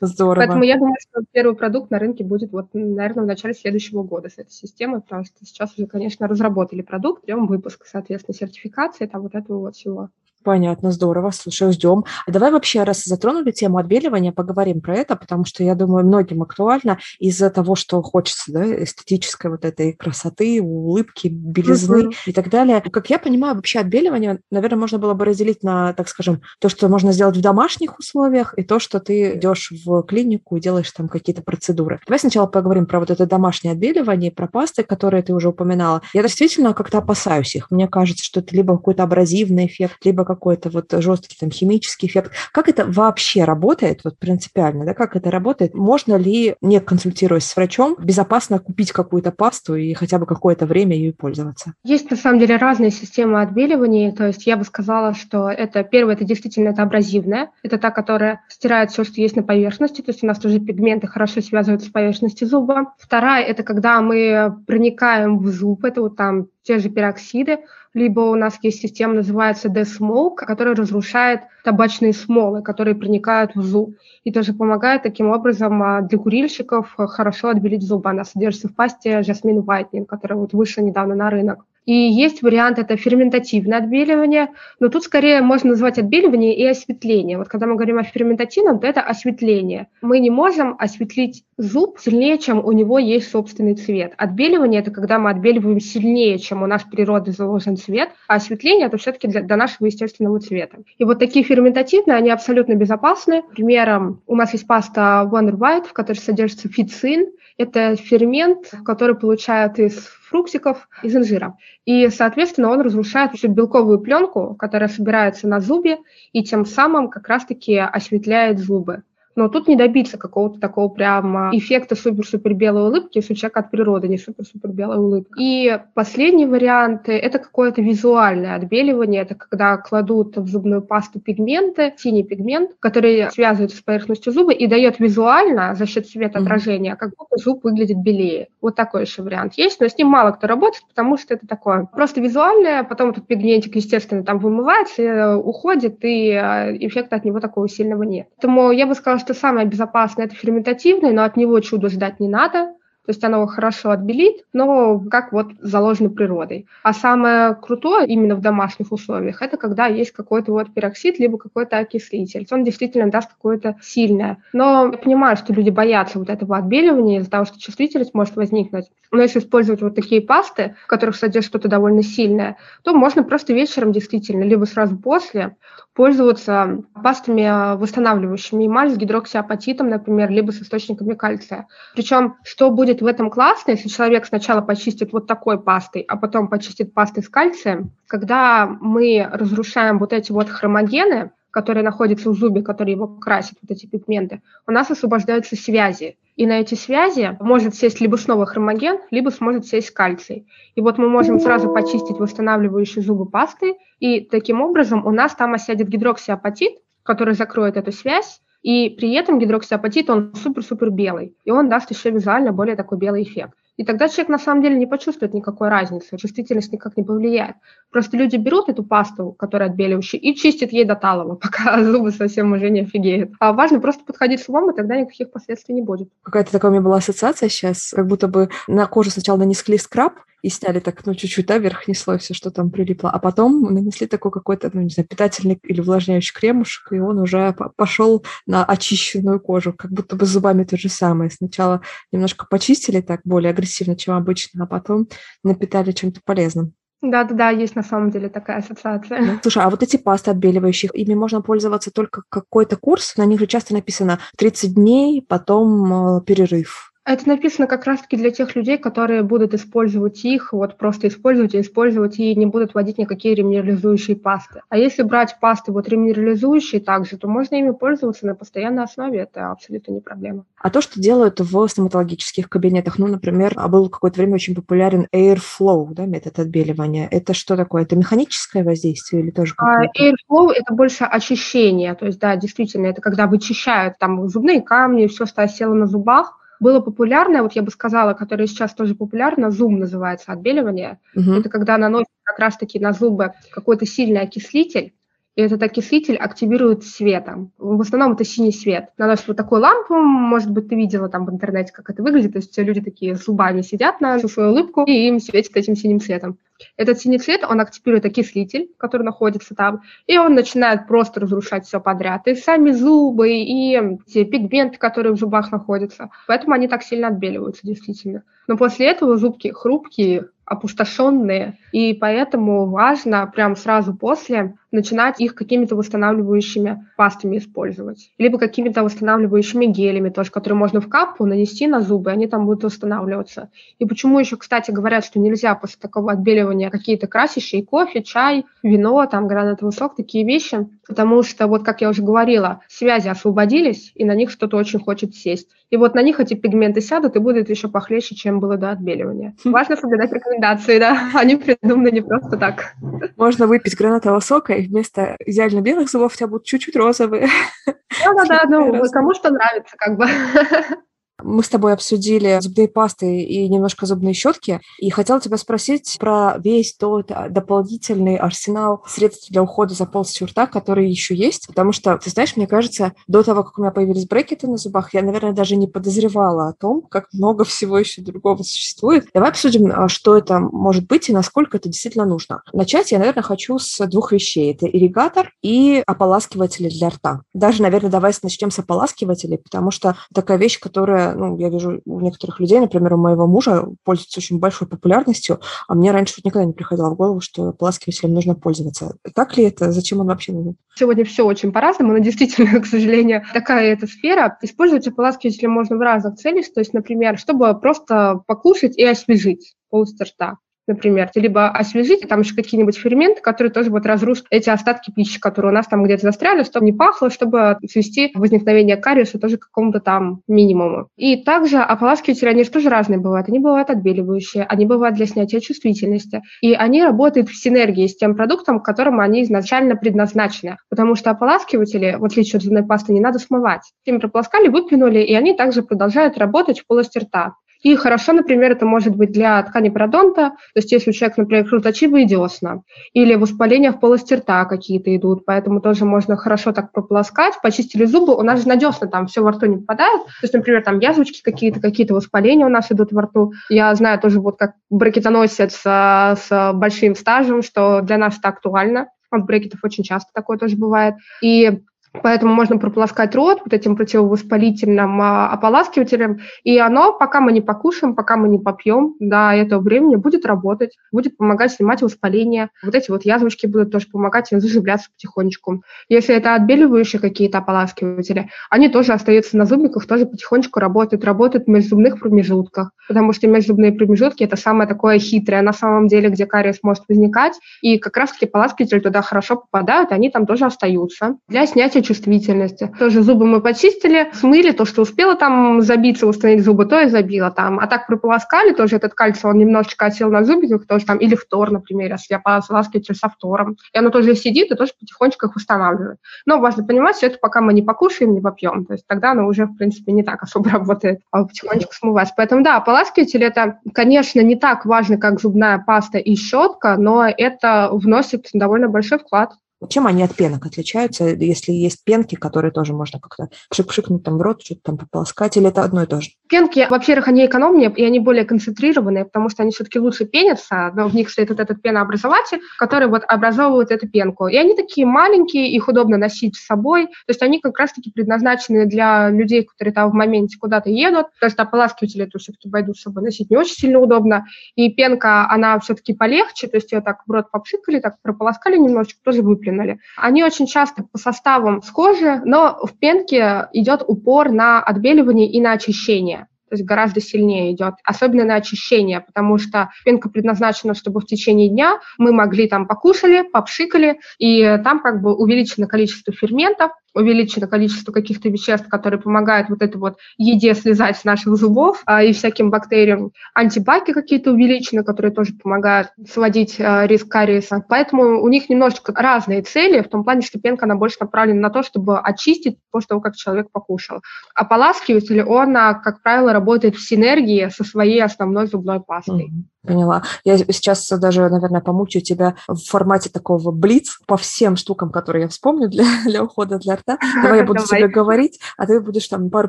Здорово. Поэтому я думаю, что первый продукт на рынке будет, вот, наверное, в начале следующего года с этой системой, потому что сейчас уже, конечно, разработали продукт, ждем выпуск, соответственно, сертификации, там вот этого вот всего. Понятно, здорово. Слушай, ждем. А давай вообще, раз затронули тему отбеливания, поговорим про это, потому что, я думаю, многим актуально из-за того, что хочется, да, эстетической вот этой красоты, улыбки, белизны uh-huh. и так далее. Как я понимаю, вообще отбеливание, наверное, можно было бы разделить на, так скажем, то, что можно сделать в домашних условиях, и то, что ты идешь в клинику и делаешь там какие-то процедуры. Давай сначала поговорим про вот это домашнее отбеливание, про пасты, которые ты уже упоминала. Я действительно как-то опасаюсь их. Мне кажется, что это либо какой-то абразивный эффект, либо какой-то вот жесткий там химический эффект. Как это вообще работает, вот принципиально, да, как это работает? Можно ли, не консультируясь с врачом, безопасно купить какую-то пасту и хотя бы какое-то время ее пользоваться? Есть на самом деле разные системы отбеливания, то есть я бы сказала, что это первое, это действительно это абразивная, это та, которая стирает все, что есть на поверхности, то есть у нас тоже пигменты хорошо связываются с поверхностью зуба. Вторая, это когда мы проникаем в зуб, это вот там те же пероксиды, либо у нас есть система, называется D-Smoke, которая разрушает табачные смолы, которые проникают в зуб. И тоже помогает таким образом а, для курильщиков хорошо отбелить зубы. Она содержится в пасте Жасмин Whitening, которая вот вышла недавно на рынок. И есть вариант это ферментативное отбеливание, но тут скорее можно назвать отбеливание и осветление. Вот когда мы говорим о ферментативном, то это осветление. Мы не можем осветлить зуб сильнее, чем у него есть собственный цвет. Отбеливание – это когда мы отбеливаем сильнее, чем у нас природой заложен цвет, а осветление – это все-таки для, для нашего естественного цвета. И вот такие ферментативные, они абсолютно безопасны. Примером у нас есть паста Wonder White, в которой содержится фицин. Это фермент, который получают из фруктиков, из инжира. И, соответственно, он разрушает всю белковую пленку, которая собирается на зубе, и тем самым как раз-таки осветляет зубы. Но тут не добиться какого-то такого прямо эффекта супер-супер белой улыбки, если у человека от природы не супер-супер белая улыбка. И последний вариант – это какое-то визуальное отбеливание. Это когда кладут в зубную пасту пигменты, синий пигмент, который связывается с поверхностью зуба и дает визуально за счет цвета отражения, как будто зуб выглядит белее. Вот такой еще вариант есть, но с ним мало кто работает, потому что это такое просто визуальное, потом этот пигментик, естественно, там вымывается, э, уходит, и э, эффекта от него такого сильного нет. Поэтому я бы сказала, что самое безопасное – это ферментативный, но от него чудо ждать не надо. То есть оно хорошо отбелит, но как вот заложено природой. А самое крутое именно в домашних условиях, это когда есть какой-то вот пероксид, либо какой-то окислитель. Он действительно даст какое-то сильное. Но я понимаю, что люди боятся вот этого отбеливания из-за того, что чувствительность может возникнуть. Но если использовать вот такие пасты, в которых содержится что-то довольно сильное, то можно просто вечером действительно, либо сразу после, пользоваться пастами восстанавливающими эмаль с гидроксиапатитом, например, либо с источниками кальция. Причем, что будет в этом классно, если человек сначала почистит вот такой пастой, а потом почистит пастой с кальцием, когда мы разрушаем вот эти вот хромогены, которые находятся в зубе, которые его красят, вот эти пигменты, у нас освобождаются связи. И на эти связи может сесть либо снова хромоген, либо сможет сесть кальций. И вот мы можем сразу почистить восстанавливающие зубы пастой, и таким образом у нас там осядет гидроксиапатит, который закроет эту связь, и при этом гидроксиапатит, он супер-супер белый, и он даст еще визуально более такой белый эффект. И тогда человек на самом деле не почувствует никакой разницы, чувствительность никак не повлияет. Просто люди берут эту пасту, которая отбеливающая, и чистят ей до талого, пока зубы совсем уже не офигеют. А важно просто подходить с умом, и тогда никаких последствий не будет. Какая-то такая у меня была ассоциация сейчас, как будто бы на коже сначала нанесли скраб, и сняли так, ну, чуть-чуть, да, верхний слой, все, что там прилипло. А потом нанесли такой какой-то, ну, не знаю, питательный или увлажняющий кремушек, и он уже пошел на очищенную кожу, как будто бы зубами то же самое. Сначала немножко почистили так более агрессивно, чем обычно, а потом напитали чем-то полезным. Да-да-да, есть на самом деле такая ассоциация. Слушай, а вот эти пасты отбеливающие, ими можно пользоваться только какой-то курс? На них же часто написано 30 дней, потом э, перерыв. Это написано как раз-таки для тех людей, которые будут использовать их, вот просто использовать и использовать, и не будут вводить никакие реминерализующие пасты. А если брать пасты вот реминерализующие также, то можно ими пользоваться на постоянной основе, это абсолютно не проблема. А то, что делают в стоматологических кабинетах, ну, например, а был какое-то время очень популярен Airflow, да, метод отбеливания, это что такое? Это механическое воздействие или тоже а, Airflow – это больше очищение, то есть, да, действительно, это когда вычищают там зубные камни, все, что осело на зубах, было популярное, вот я бы сказала, которое сейчас тоже популярно, зум называется, отбеливание. Угу. Это когда наносят как раз-таки на зубы какой-то сильный окислитель, и этот окислитель активирует светом. В основном это синий свет. Наносят вот такую лампу, может быть, ты видела там в интернете, как это выглядит. То есть люди такие с зубами сидят на всю свою улыбку, и им светит этим синим светом. Этот синий цвет, он активирует окислитель, который находится там, и он начинает просто разрушать все подряд. И сами зубы, и те пигменты, которые в зубах находятся. Поэтому они так сильно отбеливаются, действительно. Но после этого зубки хрупкие, опустошенные, и поэтому важно прям сразу после начинать их какими-то восстанавливающими пастами использовать. Либо какими-то восстанавливающими гелями тоже, которые можно в капу нанести на зубы, они там будут восстанавливаться. И почему еще, кстати, говорят, что нельзя после такого отбеливания какие-то красящие, кофе, чай, вино, там, гранатовый сок, такие вещи, потому что, вот как я уже говорила, связи освободились, и на них что-то очень хочет сесть. И вот на них эти пигменты сядут, и будет еще похлеще, чем было до отбеливания. Хм. Важно соблюдать рекомендации, да, они придуманы не просто так. Можно выпить гранатового сока, и вместо идеально белых зубов у тебя будут чуть-чуть розовые. Да-да-да, ну, кому что нравится, как бы. Мы с тобой обсудили зубные пасты и немножко зубные щетки, и хотела тебя спросить про весь тот а, дополнительный арсенал средств для ухода за полостью рта, который еще есть, потому что, ты знаешь, мне кажется, до того, как у меня появились брекеты на зубах, я, наверное, даже не подозревала о том, как много всего еще другого существует. Давай обсудим, а, что это может быть и насколько это действительно нужно. Начать я, наверное, хочу с двух вещей. Это ирригатор и ополаскиватели для рта. Даже, наверное, давай начнем с ополаскивателей, потому что такая вещь, которая ну, я вижу у некоторых людей, например, у моего мужа пользуется очень большой популярностью, а мне раньше никогда не приходило в голову, что ополаскивателем нужно пользоваться. Так ли это? Зачем он вообще нужен? Сегодня все очень по-разному, но действительно, к сожалению, такая эта сфера. Использовать ополаскиватели можно в разных целях, то есть, например, чтобы просто покушать и освежить полость рта например, либо освежить, там еще какие-нибудь ферменты, которые тоже будут разрушить эти остатки пищи, которые у нас там где-то застряли, чтобы не пахло, чтобы свести возникновение кариеса тоже к какому-то там минимуму. И также ополаскиватели, они же тоже разные бывают. Они бывают отбеливающие, они бывают для снятия чувствительности. И они работают в синергии с тем продуктом, к которому они изначально предназначены. Потому что ополаскиватели, в отличие от зубной пасты, не надо смывать. Им прополоскали, выплюнули, и они также продолжают работать в полости рта. И хорошо, например, это может быть для ткани пародонта, то есть если у человека, например, кровоточивые десна, или воспаления в полости рта какие-то идут, поэтому тоже можно хорошо так прополоскать, почистили зубы, у нас же на десна там все во рту не попадает, то есть, например, там язвочки какие-то, какие-то воспаления у нас идут во рту. Я знаю тоже вот как брекетоносец с, с большим стажем, что для нас это актуально, от брекетов очень часто такое тоже бывает. И Поэтому можно прополоскать рот вот этим противовоспалительным а, ополаскивателем, и оно, пока мы не покушаем, пока мы не попьем, до этого времени будет работать, будет помогать снимать воспаление. Вот эти вот язвочки будут тоже помогать заживляться потихонечку. Если это отбеливающие какие-то ополаскиватели, они тоже остаются на зубиках, тоже потихонечку работают, работают в межзубных промежутках, потому что межзубные промежутки – это самое такое хитрое на самом деле, где кариес может возникать, и как раз-таки ополаскиватели туда хорошо попадают, они там тоже остаются. Для снятия низкой чувствительности. Тоже зубы мы почистили, смыли то, что успело там забиться, установить зубы, то и забило там. А так прополоскали, тоже этот кальций, он немножечко осел на зубиках, тоже там, или фтор, например, если я полоскиватель со фтором. И оно тоже сидит и тоже потихонечку их устанавливает. Но важно понимать, что это пока мы не покушаем, не попьем. То есть тогда оно уже, в принципе, не так особо работает, а потихонечку смывается. Поэтому, да, ополаскиватель – это, конечно, не так важно, как зубная паста и щетка, но это вносит довольно большой вклад чем они от пенок отличаются, если есть пенки, которые тоже можно как-то пшик-пшикнуть там в рот, что-то там пополоскать, или это одно и то же? Пенки, во-первых, они экономнее, и они более концентрированные, потому что они все-таки лучше пенятся, но в них стоит вот этот пенообразователь, который вот образовывает эту пенку. И они такие маленькие, их удобно носить с собой, то есть они как раз-таки предназначены для людей, которые там в моменте куда-то едут, то есть ополаскиватели это все-таки пойдут с собой носить. Не очень сильно удобно, и пенка, она все-таки полегче, то есть ее так в рот попшикали, так прополоскали немножечко, тоже выплюнули выплюнули. Они очень часто по составам схожи, но в пенке идет упор на отбеливание и на очищение то есть гораздо сильнее идет, особенно на очищение, потому что пенка предназначена, чтобы в течение дня мы могли там покушали, попшикали, и там как бы увеличено количество ферментов, увеличено количество каких-то веществ, которые помогают вот это вот еде слезать с наших зубов а, и всяким бактериям. Антибаки какие-то увеличены, которые тоже помогают сводить а, риск кариеса. Поэтому у них немножечко разные цели, в том плане, что пенка, она больше направлена на то, чтобы очистить после того, как человек покушал. А поласкиватель, он, а, как правило, работает в синергии со своей основной зубной пастой. Поняла. Я сейчас даже, наверное, помучаю тебя в формате такого блиц по всем штукам, которые я вспомню для, для ухода для рта. Давай я буду тебе говорить, а ты будешь там пару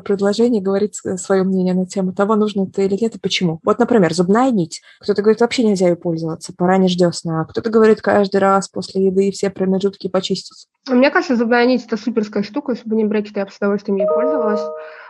предложений говорить свое мнение на тему того, нужно это или нет и почему. Вот, например, зубная нить. Кто-то говорит, вообще нельзя ее пользоваться, поранишь десна. А кто-то говорит, каждый раз после еды все промежутки почистить. Мне кажется, зубная нить – это суперская штука. Если бы не брекеты, я бы с удовольствием ей пользовалась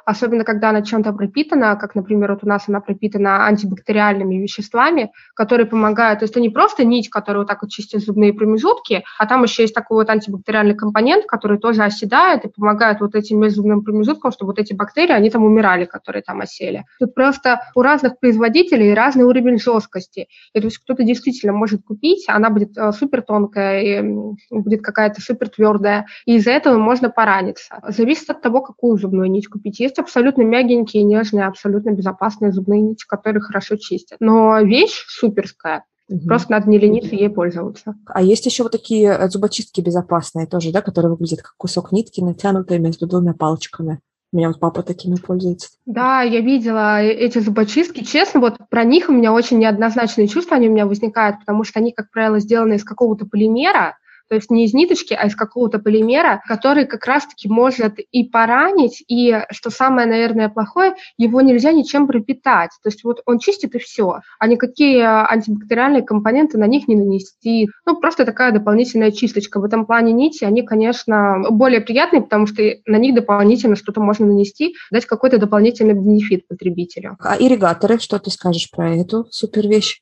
особенно когда она чем-то пропитана, как, например, вот у нас она пропитана антибактериальными веществами, которые помогают, то есть это не просто нить, которая вот так вот чистит зубные промежутки, а там еще есть такой вот антибактериальный компонент, который тоже оседает и помогает вот этим межзубным промежуткам, чтобы вот эти бактерии, они там умирали, которые там осели. Тут просто у разных производителей разный уровень жесткости. И то есть кто-то действительно может купить, она будет э, супер тонкая, и будет какая-то супер твердая, и из-за этого можно пораниться. Зависит от того, какую зубную нить купить. Есть есть абсолютно мягенькие, нежные, абсолютно безопасные зубные нити, которые хорошо чистят. Но вещь суперская. Угу. Просто надо не лениться ей пользоваться. А есть еще вот такие э, зубочистки безопасные тоже, да, которые выглядят как кусок нитки, натянутые между двумя палочками. У меня вот папа такими пользуется. Да, я видела э, эти зубочистки. Честно, вот про них у меня очень неоднозначные чувства, они у меня возникают, потому что они, как правило, сделаны из какого-то полимера, то есть не из ниточки, а из какого-то полимера, который как раз-таки может и поранить, и, что самое, наверное, плохое, его нельзя ничем пропитать. То есть вот он чистит и все, а никакие антибактериальные компоненты на них не нанести. Ну, просто такая дополнительная чисточка. В этом плане нити, они, конечно, более приятные, потому что на них дополнительно что-то можно нанести, дать какой-то дополнительный бенефит потребителю. А ирригаторы, что ты скажешь про эту супер вещь?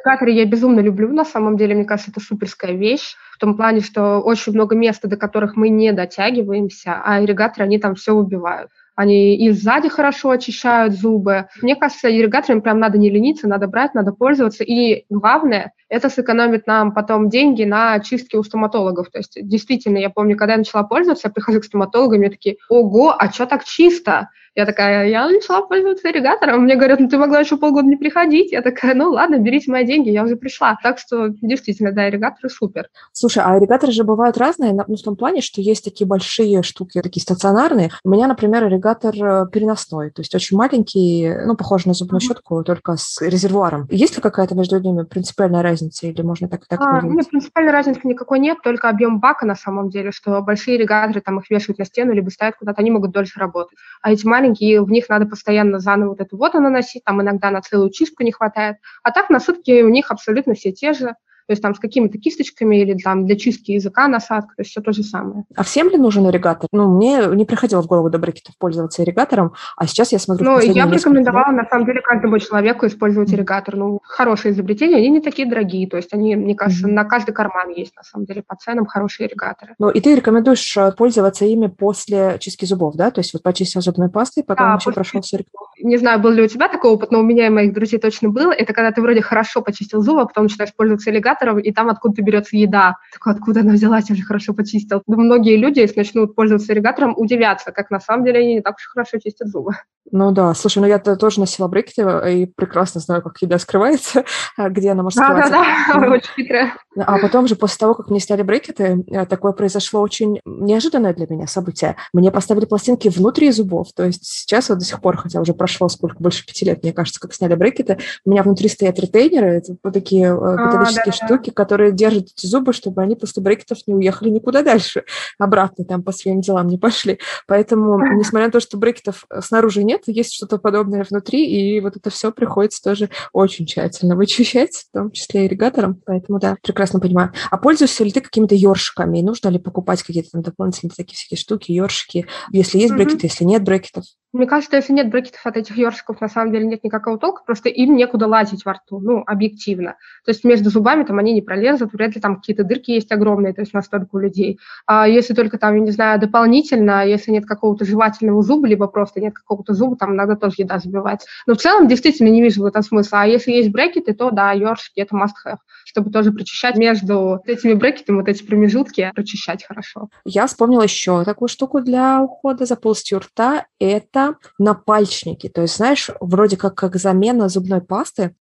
Ирригаторы я безумно люблю, на самом деле, мне кажется, это суперская вещь в том плане, что очень много места, до которых мы не дотягиваемся, а ирригаторы, они там все убивают. Они и сзади хорошо очищают зубы. Мне кажется, ирригаторами прям надо не лениться, надо брать, надо пользоваться. И главное, это сэкономит нам потом деньги на чистки у стоматологов. То есть действительно, я помню, когда я начала пользоваться, я прихожу к стоматологу, и мне такие, ого, а что так чисто? Я такая, я начала пользоваться ирригатором. Мне говорят, ну ты могла еще полгода не приходить. Я такая, ну ладно, берите мои деньги, я уже пришла. Так что действительно, да, ирригаторы супер. Слушай, а ирригаторы же бывают разные, ну, в том плане, что есть такие большие штуки, такие стационарные. У меня, например, ирригатор э, переносной, то есть очень маленький, ну, похож на зубную щетку, только с резервуаром. Есть ли какая-то между ними принципиальная разница или можно так и так а, Нет, принципиальной разницы никакой нет, только объем бака на самом деле, что большие ирригаторы, там их вешают на стену либо ставят куда-то, они могут дольше работать. А эти маленькие маленькие, в них надо постоянно заново вот эту воду наносить, там иногда на целую чистку не хватает. А так на сутки у них абсолютно все те же то есть там с какими-то кисточками или там для чистки языка насадка, то есть все то же самое. А всем ли нужен ирригатор? Ну, мне не приходило в голову до брекетов пользоваться ирригатором, а сейчас я смотрю... Ну, я бы рекомендовала, на самом деле, каждому человеку использовать ирригатор. Ну, хорошие изобретения, они не такие дорогие, то есть они, мне кажется, mm-hmm. на каждый карман есть, на самом деле, по ценам хорошие ирригаторы. Ну, и ты рекомендуешь э, пользоваться ими после чистки зубов, да? То есть вот почистил зубной пастой, потом да, еще после... прошелся ирригатором? не знаю, был ли у тебя такой опыт, но у меня и моих друзей точно был, это когда ты вроде хорошо почистил зубы, а потом начинаешь пользоваться аллигатором, и там откуда-то берется еда. Такой, откуда она взялась, я же хорошо почистил. Но многие люди, если начнут пользоваться аллигатором, удивятся, как на самом деле они не так уж хорошо чистят зубы. Ну да, слушай, ну я тоже носила брекеты и прекрасно знаю, как еда скрывается, где она может скрываться. Да-да-да, очень хитрая. А потом же, после того, как мне сняли брекеты, э, такое произошло очень неожиданное для меня событие. Мне поставили пластинки внутри зубов, то есть сейчас вот до сих пор, хотя уже прошло сколько, больше пяти лет, мне кажется, как сняли брекеты, у меня внутри стоят ретейнеры, это вот такие э, а, металлические а, штуки, которые держат эти зубы, чтобы они после брекетов не уехали никуда дальше, обратно там по своим делам не пошли. Поэтому, несмотря на то, что брекетов э, снаружи нет, есть что-то подобное внутри, и вот это все приходится тоже очень тщательно вычищать, в том числе ирригатором. Поэтому, да, прекрасно понимаю. А пользуешься ли ты какими-то ёршиками? И нужно ли покупать какие-то там дополнительные такие всякие штуки, ёршики, если есть брекеты, если нет брекетов? Мне кажется, если нет брекетов от этих ёршиков, на самом деле нет никакого толка, просто им некуда лазить во рту, ну, объективно. То есть между зубами там они не пролезут, вряд ли там какие-то дырки есть огромные, то есть настолько у людей. А если только там, я не знаю, дополнительно, если нет какого-то жевательного зуба, либо просто нет какого-то зуба, там надо тоже еда забивать. Но в целом действительно не вижу в этом смысла. А если есть брекеты, то да, ёршики – это must-have, чтобы тоже прочищать между этими брекетами, вот эти промежутки, прочищать хорошо. Я вспомнила еще такую штуку для ухода за полостью рта – это это напальчники. То есть, знаешь, вроде как, как замена зубной пасты,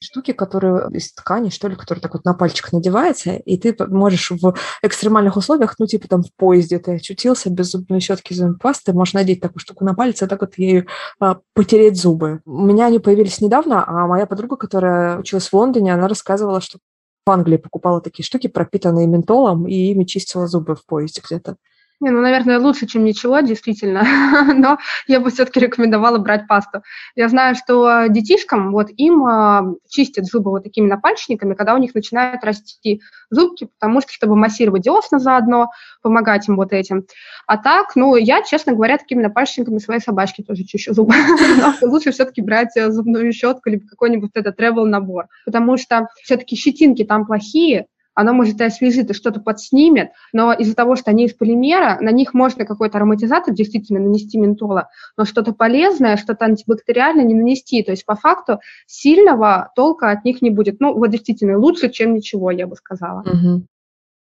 штуки, которые из ткани, что ли, которые так вот на пальчик надевается, и ты можешь в экстремальных условиях, ну, типа там в поезде ты очутился без зубной щетки, зубной пасты, можешь надеть такую штуку на палец, и так вот ею а, потереть зубы. У меня они появились недавно, а моя подруга, которая училась в Лондоне, она рассказывала, что в Англии покупала такие штуки, пропитанные ментолом, и ими чистила зубы в поезде где-то. Не, ну, наверное, лучше, чем ничего, действительно, но я бы все-таки рекомендовала брать пасту. Я знаю, что детишкам, вот им э, чистят зубы вот такими напальчниками, когда у них начинают расти зубки, потому что, чтобы массировать десна заодно, помогать им вот этим. А так, ну, я, честно говоря, такими напальчниками своей собачки тоже чищу зубы. Лучше все-таки брать э, зубную щетку либо какой-нибудь этот travel набор, потому что все-таки щетинки там плохие, оно может и освежит, и что-то подснимет, но из-за того, что они из полимера, на них можно какой-то ароматизатор действительно нанести ментола, но что-то полезное, что-то антибактериальное не нанести. То есть по факту сильного толка от них не будет. Ну, вот действительно, лучше, чем ничего, я бы сказала. Угу.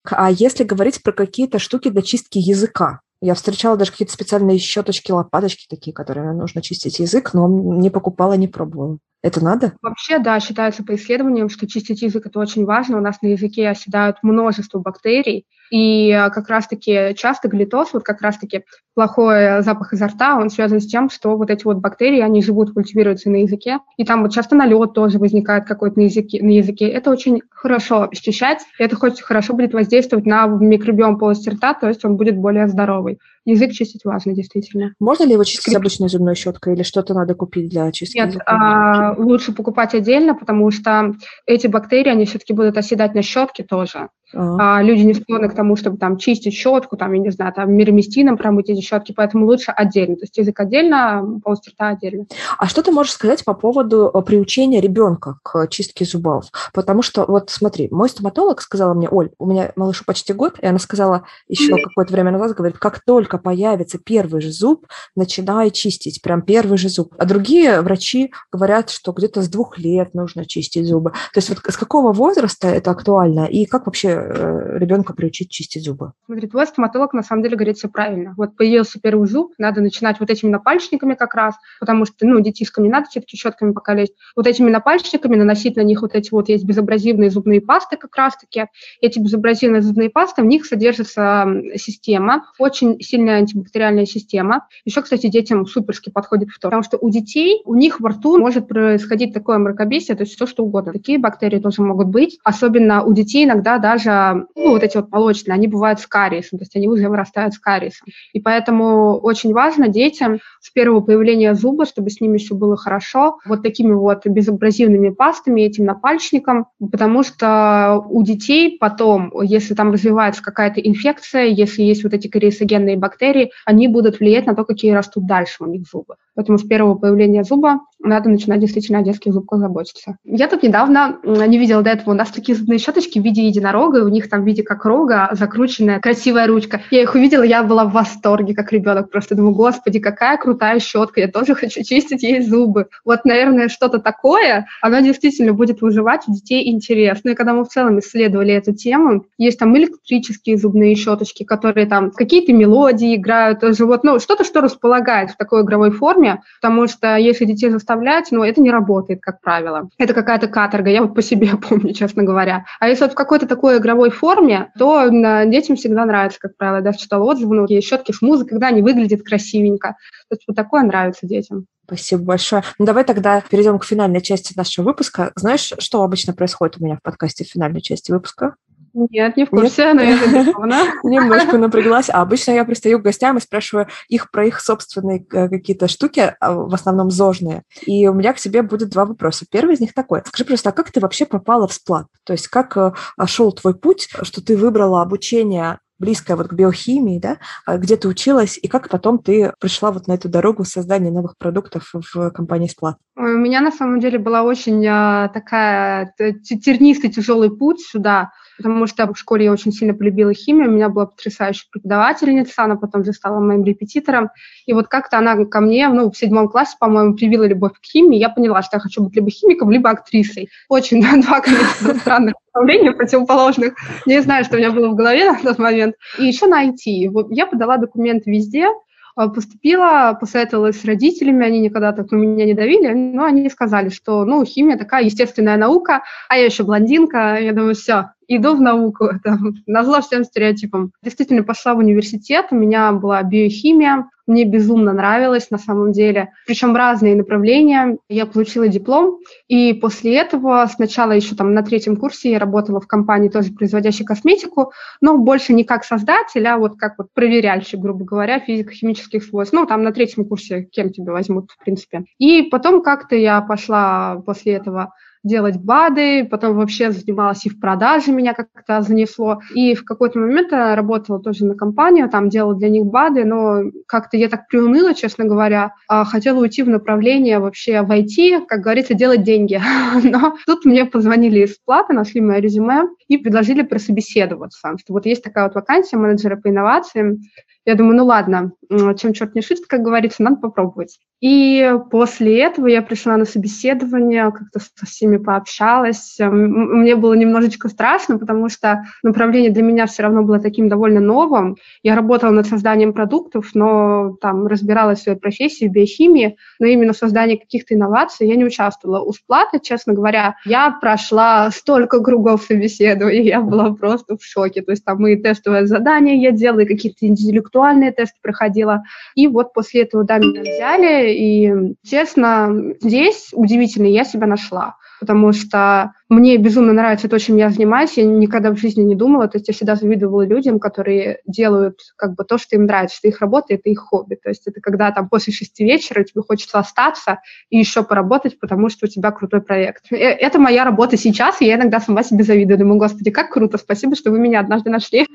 А если говорить про какие-то штуки для чистки языка, я встречала даже какие-то специальные щеточки, лопаточки такие, которые нужно чистить язык, но не покупала, не пробовала. Это надо? Вообще, да, считается по исследованиям, что чистить язык – это очень важно. У нас на языке оседают множество бактерий, и э, как раз-таки часто глитоз, вот как раз-таки плохой запах изо рта, он связан с тем, что вот эти вот бактерии, они живут, культивируются на языке, и там вот часто налет тоже возникает какой-то на языке. На языке. Это очень хорошо счищать, это хоть хорошо будет воздействовать на микробиом полости рта, то есть он будет более здоровый. Язык чистить важно, действительно. Можно ли его чистить Скрип... обычной зубной щеткой или что-то надо купить для чистки? Нет, а, лучше покупать отдельно, потому что эти бактерии, они все-таки будут оседать на щетке тоже. А. люди не склонны к тому, чтобы там чистить щетку, там, я не знаю, там мироместином промыть эти щетки, поэтому лучше отдельно. То есть язык отдельно, полость рта отдельно. А что ты можешь сказать по поводу э, приучения ребенка к чистке зубов? Потому что, вот смотри, мой стоматолог сказала мне, Оль, у меня малышу почти год, и она сказала еще какое-то время назад, говорит, как только появится первый же зуб, начинай чистить, прям первый же зуб. А другие врачи говорят, что где-то с двух лет нужно чистить зубы. То есть вот с какого возраста это актуально, и как вообще Э, ребенка приучить чистить зубы? Смотри, твой стоматолог на самом деле говорит все правильно. Вот появился первый зуб, надо начинать вот этими напальчниками как раз, потому что, ну, детишкам не надо все-таки щетками пока. Вот этими напальчниками наносить на них вот эти вот есть безобразивные зубные пасты как раз-таки. Эти безобразивные зубные пасты, в них содержится система, очень сильная антибактериальная система. Еще, кстати, детям суперски подходит фтор, потому что у детей, у них во рту может происходить такое мракобесие, то есть все что угодно. Такие бактерии тоже могут быть. Особенно у детей иногда даже ну, вот эти вот молочные, они бывают с кариесом, то есть они уже вырастают с кариесом. И поэтому очень важно детям с первого появления зуба, чтобы с ними все было хорошо, вот такими вот безобразивными пастами, этим напальчником, потому что у детей потом, если там развивается какая-то инфекция, если есть вот эти кариесогенные бактерии, они будут влиять на то, какие растут дальше у них зубы. Поэтому с первого появления зуба надо начинать действительно о детских зубках заботиться. Я тут недавно не видела до этого, у нас такие зубные щеточки в виде единорога, и у них там в виде как рога закрученная красивая ручка. Я их увидела, я была в восторге, как ребенок. Просто думаю, господи, какая крутая щетка, я тоже хочу чистить ей зубы. Вот, наверное, что-то такое, оно действительно будет вызывать у детей интерес. Ну и когда мы в целом исследовали эту тему, есть там электрические зубные щеточки, которые там какие-то мелодии играют, живот, ну, что-то, что располагает в такой игровой форме, потому что если детей заставлять, ну, это не работает, как правило. Это какая-то каторга, я вот по себе помню, честно говоря. А если вот в какой-то такой игровой форме, то детям всегда нравится, как правило. Даже читала отзывы, ну, есть щетки с музыкой, когда они выглядят красивенько. То есть вот такое нравится детям. Спасибо большое. Ну, давай тогда перейдем к финальной части нашего выпуска. Знаешь, что обычно происходит у меня в подкасте в финальной части выпуска? Нет, не в курсе, но я Немножко напряглась. А обычно я пристаю к гостям и спрашиваю их про их собственные э, какие-то штуки, а, в основном зожные. И у меня к тебе будет два вопроса. Первый из них такой. Скажи просто, а как ты вообще попала в сплат? То есть как э, шел твой путь, что ты выбрала обучение близкое вот к биохимии, да, а где ты училась, и как потом ты пришла вот на эту дорогу создания новых продуктов в компании Сплат? У меня на самом деле была очень а, такая тернистый, тяжелый путь сюда потому что в школе я очень сильно полюбила химию, у меня была потрясающая преподавательница, она потом же стала моим репетитором, и вот как-то она ко мне, ну, в седьмом классе, по-моему, привила любовь к химии, я поняла, что я хочу быть либо химиком, либо актрисой. Очень два, конечно, странных направления противоположных. Не знаю, что у меня было в голове на тот момент. И еще на IT. Я подала документы везде, поступила, посоветовалась с родителями, они никогда так на меня не давили, но они сказали, что, ну, химия такая естественная наука, а я еще блондинка, я думаю, все, иду в науку, там, назло всем стереотипам. Действительно, пошла в университет, у меня была биохимия, мне безумно нравилось на самом деле, причем разные направления. Я получила диплом, и после этого сначала еще там на третьем курсе я работала в компании, тоже производящей косметику, но больше не как создатель, а вот как вот проверяльщик, грубо говоря, физико-химических свойств. Ну, там на третьем курсе кем тебя возьмут, в принципе. И потом как-то я пошла после этого делать БАДы, потом вообще занималась и в продаже, меня как-то занесло. И в какой-то момент я работала тоже на компанию, там делала для них БАДы, но как-то я так приуныла, честно говоря, а хотела уйти в направление вообще в IT, как говорится, делать деньги. Но тут мне позвонили из платы, нашли мое резюме и предложили прособеседоваться, что вот есть такая вот вакансия менеджера по инновациям, я думаю, ну ладно, чем черт не шутит, как говорится, надо попробовать. И после этого я пришла на собеседование, как-то со всеми пообщалась. Мне было немножечко страшно, потому что направление для меня все равно было таким довольно новым. Я работала над созданием продуктов, но там разбиралась в своей профессии, в биохимии, но именно в создании каких-то инноваций я не участвовала. У сплата, честно говоря, я прошла столько кругов собеседований, я была просто в шоке. То есть там и тестовое задание я делала, и какие-то интеллектуальные тесты проходила. И вот после этого, да, меня взяли, и, честно, здесь удивительно, я себя нашла, потому что мне безумно нравится то, чем я занимаюсь, я никогда в жизни не думала, то есть я всегда завидовала людям, которые делают как бы то, что им нравится, что их работа – это их хобби, то есть это когда там после шести вечера тебе хочется остаться и еще поработать, потому что у тебя крутой проект. Э, это моя работа сейчас, и я иногда сама себе завидую, думаю, господи, как круто, спасибо, что вы меня однажды нашли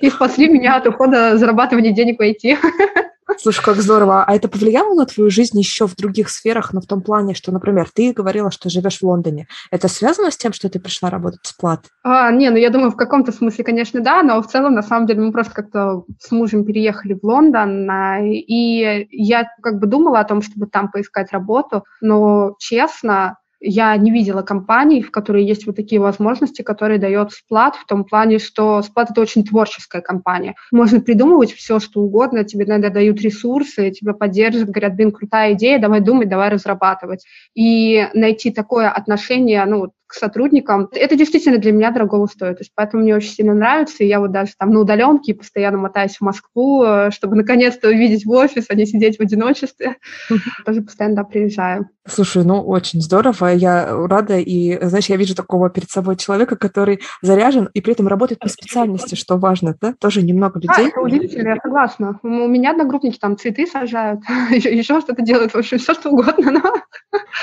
и спасли меня от ухода зарабатывания денег в IT. Слушай, как здорово. А это повлияло на твою жизнь еще в других сферах, но в том плане, что, например, ты говорила, что живешь в Лондоне. Это связано с тем, что ты пришла работать с плат? А, не, ну я думаю, в каком-то смысле, конечно, да, но в целом, на самом деле, мы просто как-то с мужем переехали в Лондон, и я как бы думала о том, чтобы там поискать работу, но, честно, я не видела компаний, в которой есть вот такие возможности, которые дает Сплат, в том плане, что Сплат — это очень творческая компания. Можно придумывать все, что угодно, тебе иногда дают ресурсы, тебя поддерживают, говорят, блин, крутая идея, давай думать, давай разрабатывать. И найти такое отношение, ну, к сотрудникам, это действительно для меня дорого стоит. То есть поэтому мне очень сильно нравится. И я вот даже там на удаленке постоянно мотаюсь в Москву, э, чтобы наконец-то увидеть в офис, а не сидеть в одиночестве. Тоже постоянно приезжаю. Слушай, ну очень здорово. Я рада. И, знаешь, я вижу такого перед собой человека, который заряжен и при этом работает по специальности, что важно, да? Тоже немного людей. Да, это удивительно, я согласна. У меня одногруппники там цветы сажают, еще что-то делают, в общем, все что угодно, но...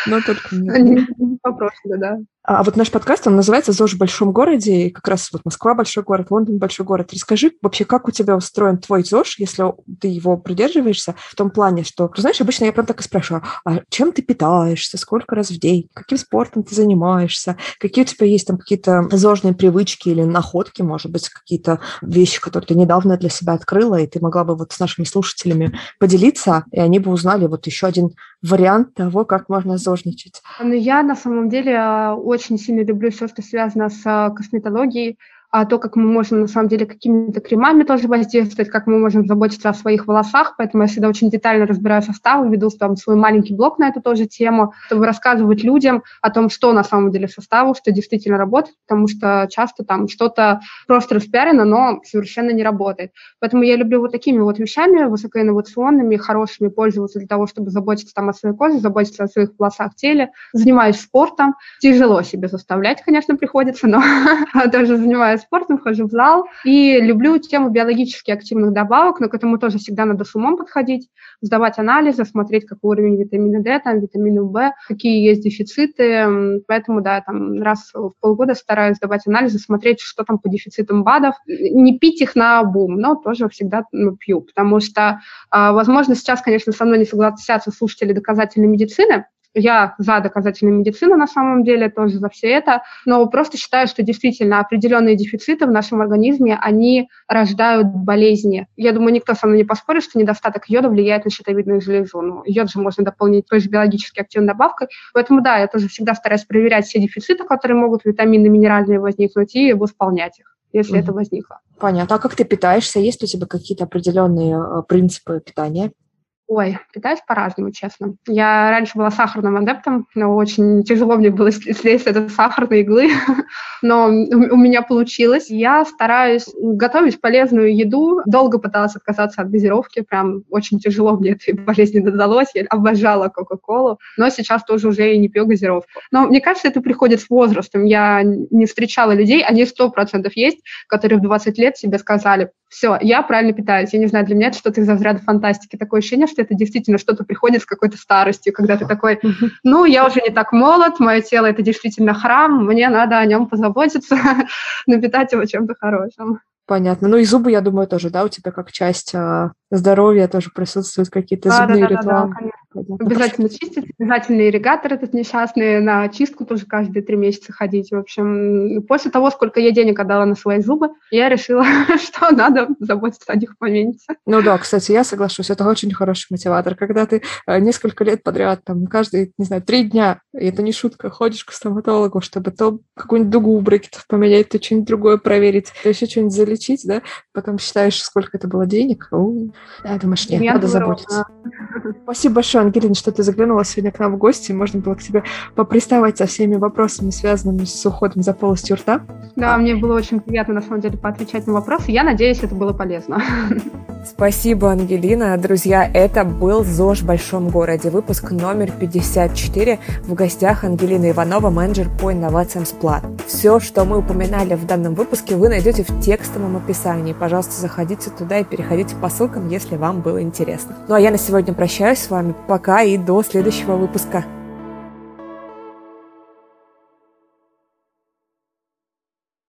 Но только не по да. А вот наш подкаст, он называется «ЗОЖ в большом городе», и как раз вот Москва – большой город, Лондон – большой город. Расскажи вообще, как у тебя устроен твой ЗОЖ, если ты его придерживаешься, в том плане, что, знаешь, обычно я прям так и спрашиваю, а чем ты питаешься, сколько раз в день, каким спортом ты занимаешься, какие у тебя есть там какие-то ЗОЖные привычки или находки, может быть, какие-то вещи, которые ты недавно для себя открыла, и ты могла бы вот с нашими слушателями поделиться, и они бы узнали вот еще один вариант того, как можно зожничать. Ну, я на самом деле а, очень сильно люблю все, что связано с а, косметологией, а то, как мы можем, на самом деле, какими-то кремами тоже воздействовать, как мы можем заботиться о своих волосах, поэтому я всегда очень детально разбираю составы, веду там свой маленький блог на эту тоже тему, чтобы рассказывать людям о том, что на самом деле в составах, что действительно работает, потому что часто там что-то просто распиарено, но совершенно не работает. Поэтому я люблю вот такими вот вещами высокоинновационными, хорошими пользоваться для того, чтобы заботиться там о своей коже, заботиться о своих волосах, теле. Занимаюсь спортом. Тяжело себе заставлять, конечно, приходится, но тоже занимаюсь спортом, хожу в зал. И люблю тему биологически активных добавок, но к этому тоже всегда надо с умом подходить, сдавать анализы, смотреть, какой уровень витамина D, там, витамина В, какие есть дефициты. Поэтому, да, там раз в полгода стараюсь сдавать анализы, смотреть, что там по дефицитам БАДов. Не пить их на бум, но тоже всегда ну, пью, потому что, а, возможно, сейчас, конечно, со мной не согласятся слушатели доказательной медицины, я за доказательную медицину на самом деле, тоже за все это, но просто считаю, что действительно определенные дефициты в нашем организме, они рождают болезни. Я думаю, никто со мной не поспорит, что недостаток йода влияет на щитовидную железу. Ну, йод же можно дополнить той же биологически активной добавкой. Поэтому, да, я тоже всегда стараюсь проверять все дефициты, которые могут витамины, минеральные возникнуть, и восполнять их если mm это возникло. Понятно. А как ты питаешься? Есть у тебя какие-то определенные э, принципы питания? Ой, питаюсь по-разному, честно. Я раньше была сахарным адептом, но очень тяжело мне было слезть с этой сахарной иглы, но у меня получилось. Я стараюсь готовить полезную еду. Долго пыталась отказаться от газировки, прям очень тяжело мне этой болезни додалось. Я обожала Кока-Колу, но сейчас тоже уже и не пью газировку. Но мне кажется, это приходит с возрастом. Я не встречала людей, они сто процентов есть, которые в 20 лет себе сказали, все, я правильно питаюсь. Я не знаю, для меня это что-то из разряда фантастики. Такое ощущение, что это действительно что-то приходит с какой-то старостью, когда ты такой, ну, я уже не так молод, мое тело это действительно храм, мне надо о нем позаботиться, напитать его чем-то хорошим. Понятно. Ну и зубы, я думаю, тоже, да, у тебя как часть а, здоровья тоже присутствуют какие-то да, зубные да, да, ритуалы. Да, да, Понятно. Обязательно чистить, обязательно ирригатор этот несчастный, на чистку тоже каждые три месяца ходить. В общем, после того, сколько я денег отдала на свои зубы, я решила, что надо заботиться о них поменьше. Ну да, кстати, я соглашусь, это очень хороший мотиватор. Когда ты э, несколько лет подряд, там, каждые, не знаю, три дня, и это не шутка, ходишь к стоматологу, чтобы то какую-нибудь дугу брекетов поменять, то что-нибудь другое проверить, то еще что-нибудь залечить, да, потом считаешь, сколько это было денег, у, да, думаешь, нет, я надо заботиться. Спасибо большое Ангелина, что ты заглянула сегодня к нам в гости. Можно было к тебе поприставать со всеми вопросами, связанными с уходом за полостью рта. Да, а. мне было очень приятно, на самом деле, поотвечать на вопросы. Я надеюсь, это было полезно. Спасибо, Ангелина. Друзья, это был ЗОЖ в большом городе. Выпуск номер 54. В гостях Ангелина Иванова, менеджер по инновациям Сплат. Все, что мы упоминали в данном выпуске, вы найдете в текстовом описании. Пожалуйста, заходите туда и переходите по ссылкам, если вам было интересно. Ну а я на сегодня прощаюсь с вами. Пока и до следующего выпуска.